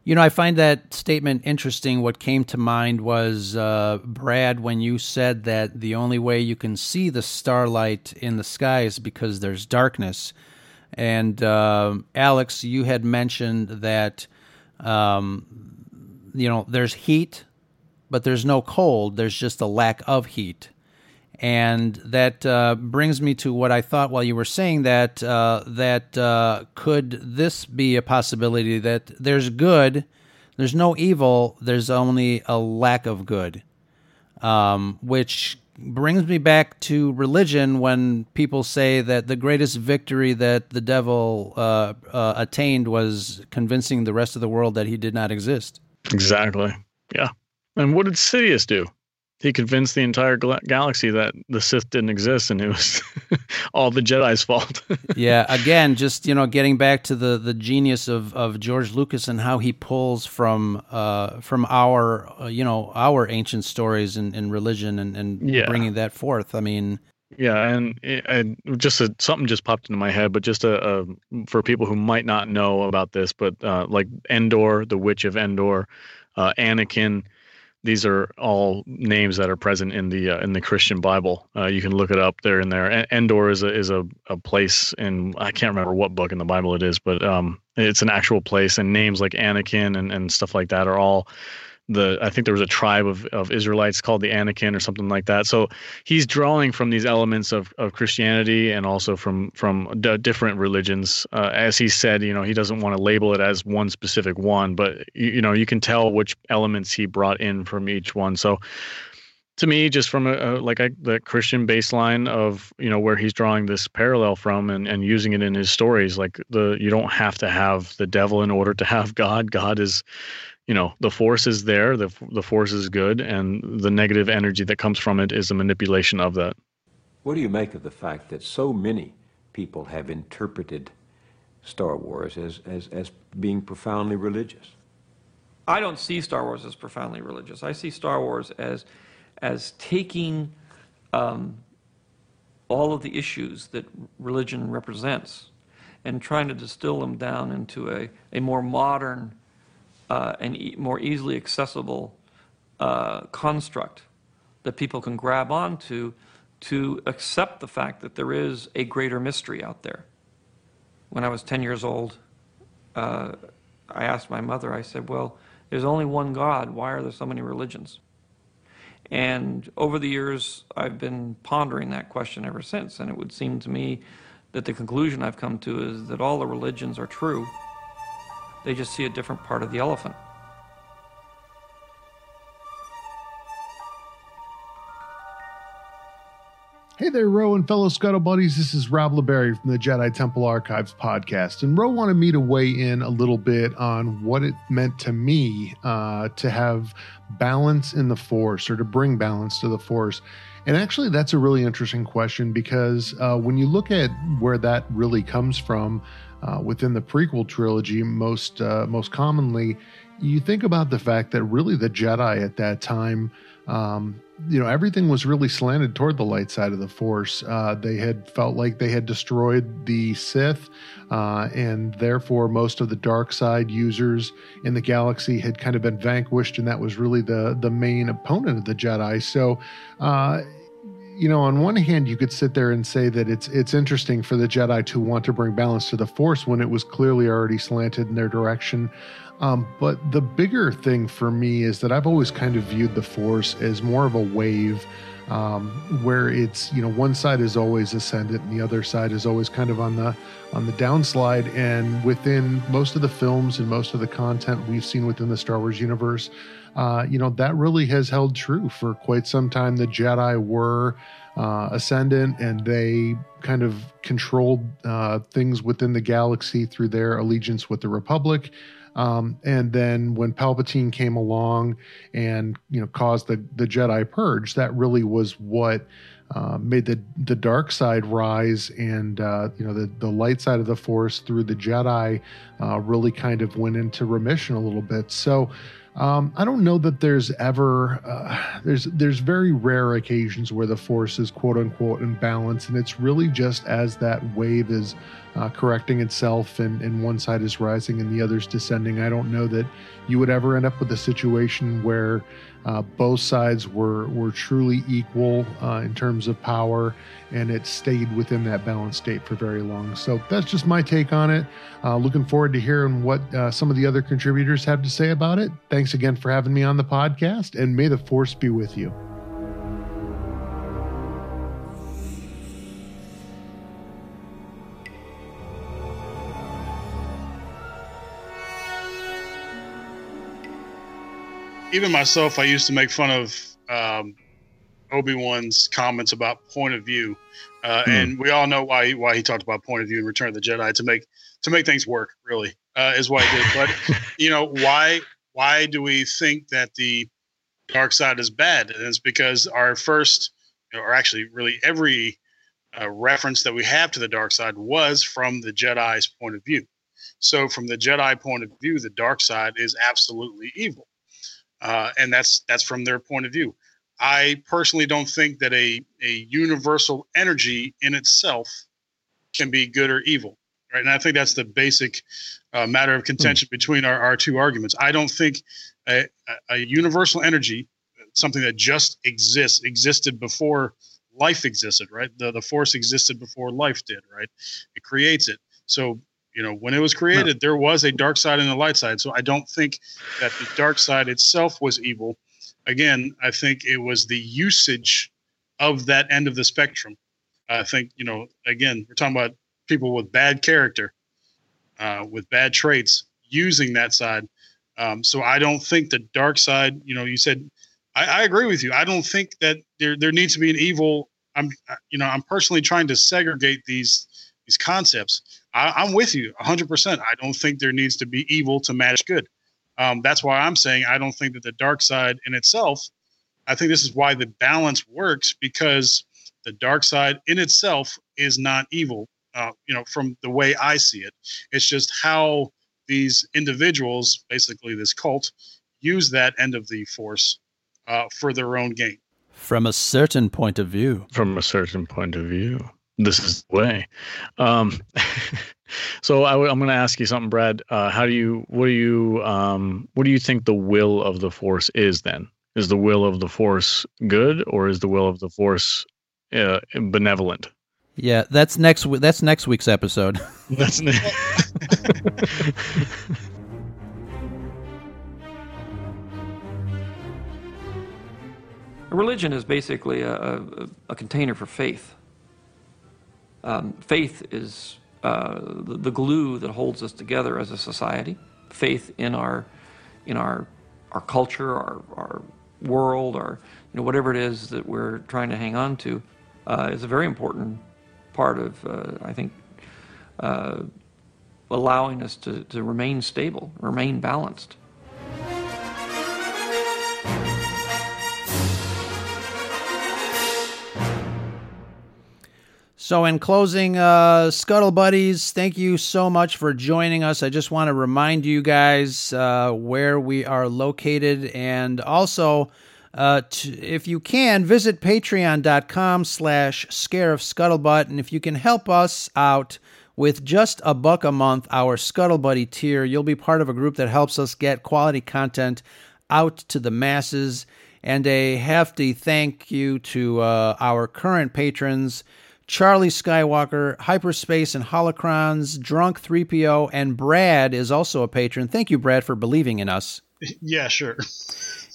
You know, I find that statement interesting. What came to mind was, uh, Brad, when you said that the only way you can see the starlight in the sky is because there's darkness. And uh, Alex, you had mentioned that, um, you know, there's heat, but there's no cold. There's just a lack of heat. And that uh, brings me to what I thought while you were saying that uh, that uh, could this be a possibility that there's good, there's no evil, there's only a lack of good, um, which brings me back to religion when people say that the greatest victory that the devil uh, uh, attained was convincing the rest of the world that he did not exist. Exactly. Yeah. And what did Sidious do? He convinced the entire galaxy that the Sith didn't exist and it was *laughs* all the Jedi's fault. *laughs* yeah, again, just you know, getting back to the the genius of of George Lucas and how he pulls from uh from our uh, you know our ancient stories and, and religion and and yeah. bringing that forth. I mean. Yeah, and and just a, something just popped into my head, but just a, a for people who might not know about this, but uh, like Endor, the Witch of Endor, uh, Anakin, these are all names that are present in the uh, in the Christian Bible. Uh, you can look it up there and there. Endor is a is a, a place in I can't remember what book in the Bible it is, but um, it's an actual place. And names like Anakin and, and stuff like that are all the I think there was a tribe of, of Israelites called the Anakim or something like that. So he's drawing from these elements of, of Christianity and also from from d- different religions. Uh, as he said, you know, he doesn't want to label it as one specific one, but you, you know, you can tell which elements he brought in from each one. So to me, just from a, a like a, the Christian baseline of you know where he's drawing this parallel from and, and using it in his stories, like the you don't have to have the devil in order to have God. God is you know the force is there the, the force is good and the negative energy that comes from it is a manipulation of that. What do you make of the fact that so many people have interpreted star wars as, as, as being profoundly religious? I don't see star wars as profoundly religious. I see star wars as as taking um, all of the issues that religion represents and trying to distill them down into a, a more modern uh, an e- more easily accessible uh, construct that people can grab onto to accept the fact that there is a greater mystery out there. When I was 10 years old, uh, I asked my mother, I said, Well, there's only one God. Why are there so many religions? And over the years, I've been pondering that question ever since. And it would seem to me that the conclusion I've come to is that all the religions are true. They just see a different part of the elephant. Hey there, Ro and fellow Scuttle Buddies. This is Rob LeBerry from the Jedi Temple Archives podcast. And Ro wanted me to weigh in a little bit on what it meant to me uh, to have balance in the Force or to bring balance to the Force. And actually, that's a really interesting question because uh, when you look at where that really comes from, uh, within the prequel trilogy, most uh, most commonly, you think about the fact that really the Jedi at that time, um, you know, everything was really slanted toward the light side of the Force. Uh, they had felt like they had destroyed the Sith, uh, and therefore most of the dark side users in the galaxy had kind of been vanquished, and that was really the the main opponent of the Jedi. So uh, you know, on one hand, you could sit there and say that it's it's interesting for the Jedi to want to bring balance to the Force when it was clearly already slanted in their direction. Um, but the bigger thing for me is that I've always kind of viewed the Force as more of a wave um, where it's you know one side is always ascendant and the other side is always kind of on the on the downslide. And within most of the films and most of the content we've seen within the Star Wars universe, uh, you know that really has held true for quite some time. The Jedi were uh, ascendant and they kind of controlled uh, things within the galaxy through their allegiance with the Republic. Um, and then when Palpatine came along and you know caused the the Jedi purge, that really was what uh, made the the dark side rise, and uh, you know the the light side of the Force through the Jedi uh, really kind of went into remission a little bit. So. Um, I don't know that there's ever uh, there's there's very rare occasions where the force is quote unquote in balance, and it's really just as that wave is uh, correcting itself and, and one side is rising and the other's descending. I don't know that you would ever end up with a situation where uh, both sides were were truly equal uh, in terms of power, and it stayed within that balanced state for very long. So that's just my take on it. Uh, looking forward to hearing what uh, some of the other contributors have to say about it. Thanks again for having me on the podcast, and may the force be with you. Even myself, I used to make fun of um, Obi Wan's comments about point of view, uh, hmm. and we all know why why he talked about point of view in Return of the Jedi to make to make things work. Really, uh, is why he did. But *laughs* you know why why do we think that the dark side is bad? And it's because our first, or actually, really every uh, reference that we have to the dark side was from the Jedi's point of view. So, from the Jedi point of view, the dark side is absolutely evil uh, and that's that's from their point of view. I personally don't think that a a universal energy in itself can be good or evil, right? And I think that's the basic uh, matter of contention hmm. between our, our two arguments. I don't think a, a universal energy, something that just exists, existed before life existed, right? The the force existed before life did, right? It creates it. So you know when it was created no. there was a dark side and a light side. So i don't think that the dark side itself was evil. Again i think it was the usage of that end of the spectrum. I think you know again we're talking about people with bad character uh, with bad traits using that side. Um, so i don't think the dark side you know you said I, I agree with you. I don't think that there, there needs to be an evil i'm you know i'm personally trying to segregate these these concepts I, am with you 100%. I don't think there needs to be evil to match good. Um, that's why I'm saying I don't think that the dark side in itself, I think this is why the balance works because the dark side in itself is not evil, uh, you know, from the way I see it. It's just how these individuals, basically this cult, use that end of the force uh, for their own gain. From a certain point of view. From a certain point of view this is the way. Um, *laughs* so I, am going to ask you something, Brad. Uh, how do you, what do you, um, what do you think the will of the force is? Then is the will of the force good, or is the will of the force uh, benevolent? Yeah, that's next. That's next week's episode. *laughs* that's. Ne- *laughs* Religion is basically a, a, a container for faith. Um, faith is uh, the, the, glue that holds us together as a society. Faith in our, in our, our culture, our, our world, our, you know, whatever it is that we're trying to hang on to, uh, is a very important part of, uh, I think, uh, allowing us to, to remain stable, remain balanced. So, in closing, uh, Scuttle Buddies, thank you so much for joining us. I just want to remind you guys uh, where we are located, and also, uh, t- if you can, visit patreon.com slash scarif scuttlebutt, and if you can help us out with just a buck a month, our Scuttle Buddy tier, you'll be part of a group that helps us get quality content out to the masses. And a hefty thank you to uh, our current patrons. Charlie Skywalker, Hyperspace and Holocrons, Drunk 3PO, and Brad is also a patron. Thank you, Brad, for believing in us. Yeah, sure.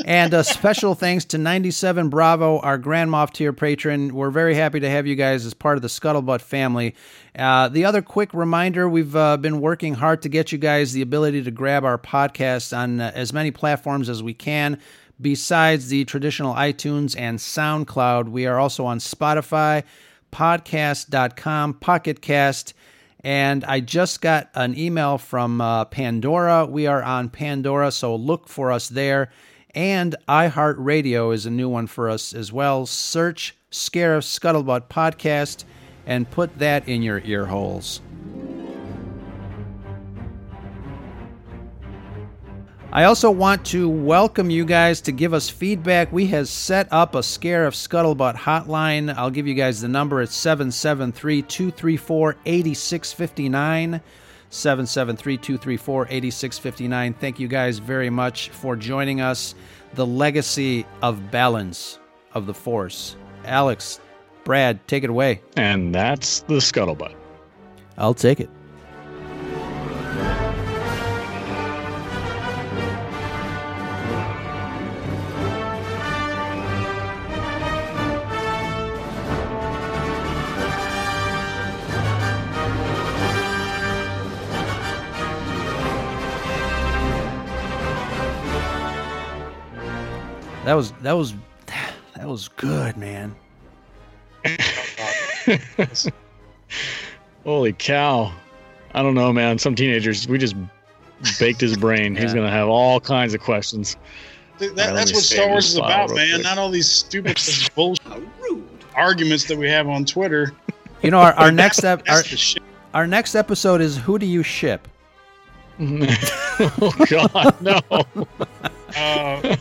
and a special *laughs* thanks to 97 Bravo, our Grand Moff tier patron. We're very happy to have you guys as part of the Scuttlebutt family. Uh, the other quick reminder we've uh, been working hard to get you guys the ability to grab our podcast on uh, as many platforms as we can. Besides the traditional iTunes and SoundCloud, we are also on Spotify, podcast.com, Pocketcast, and I just got an email from uh, Pandora. We are on Pandora, so look for us there. And iHeartRadio is a new one for us as well. Search Scarif Scuttlebutt Podcast and put that in your ear holes. I also want to welcome you guys to give us feedback. We have set up a Scarif Scuttlebutt hotline. I'll give you guys the number. It's 773 234 8659. 773 234 8659. Thank you guys very much for joining us. The legacy of balance of the Force. Alex, Brad, take it away. And that's the Scuttlebutt. I'll take it. That was that was that was good, man. *laughs* Holy cow. I don't know, man. Some teenagers, we just baked his brain. He's going to have all kinds of questions. Th- That, right, that's what Star Wars is about, man. quick. Not all these stupid *laughs* bullshit arguments that we have on Twitter. You know, our, our *laughs* next ep- our, That's the shit. our next episode is who do you ship? oh, God, no. Uh,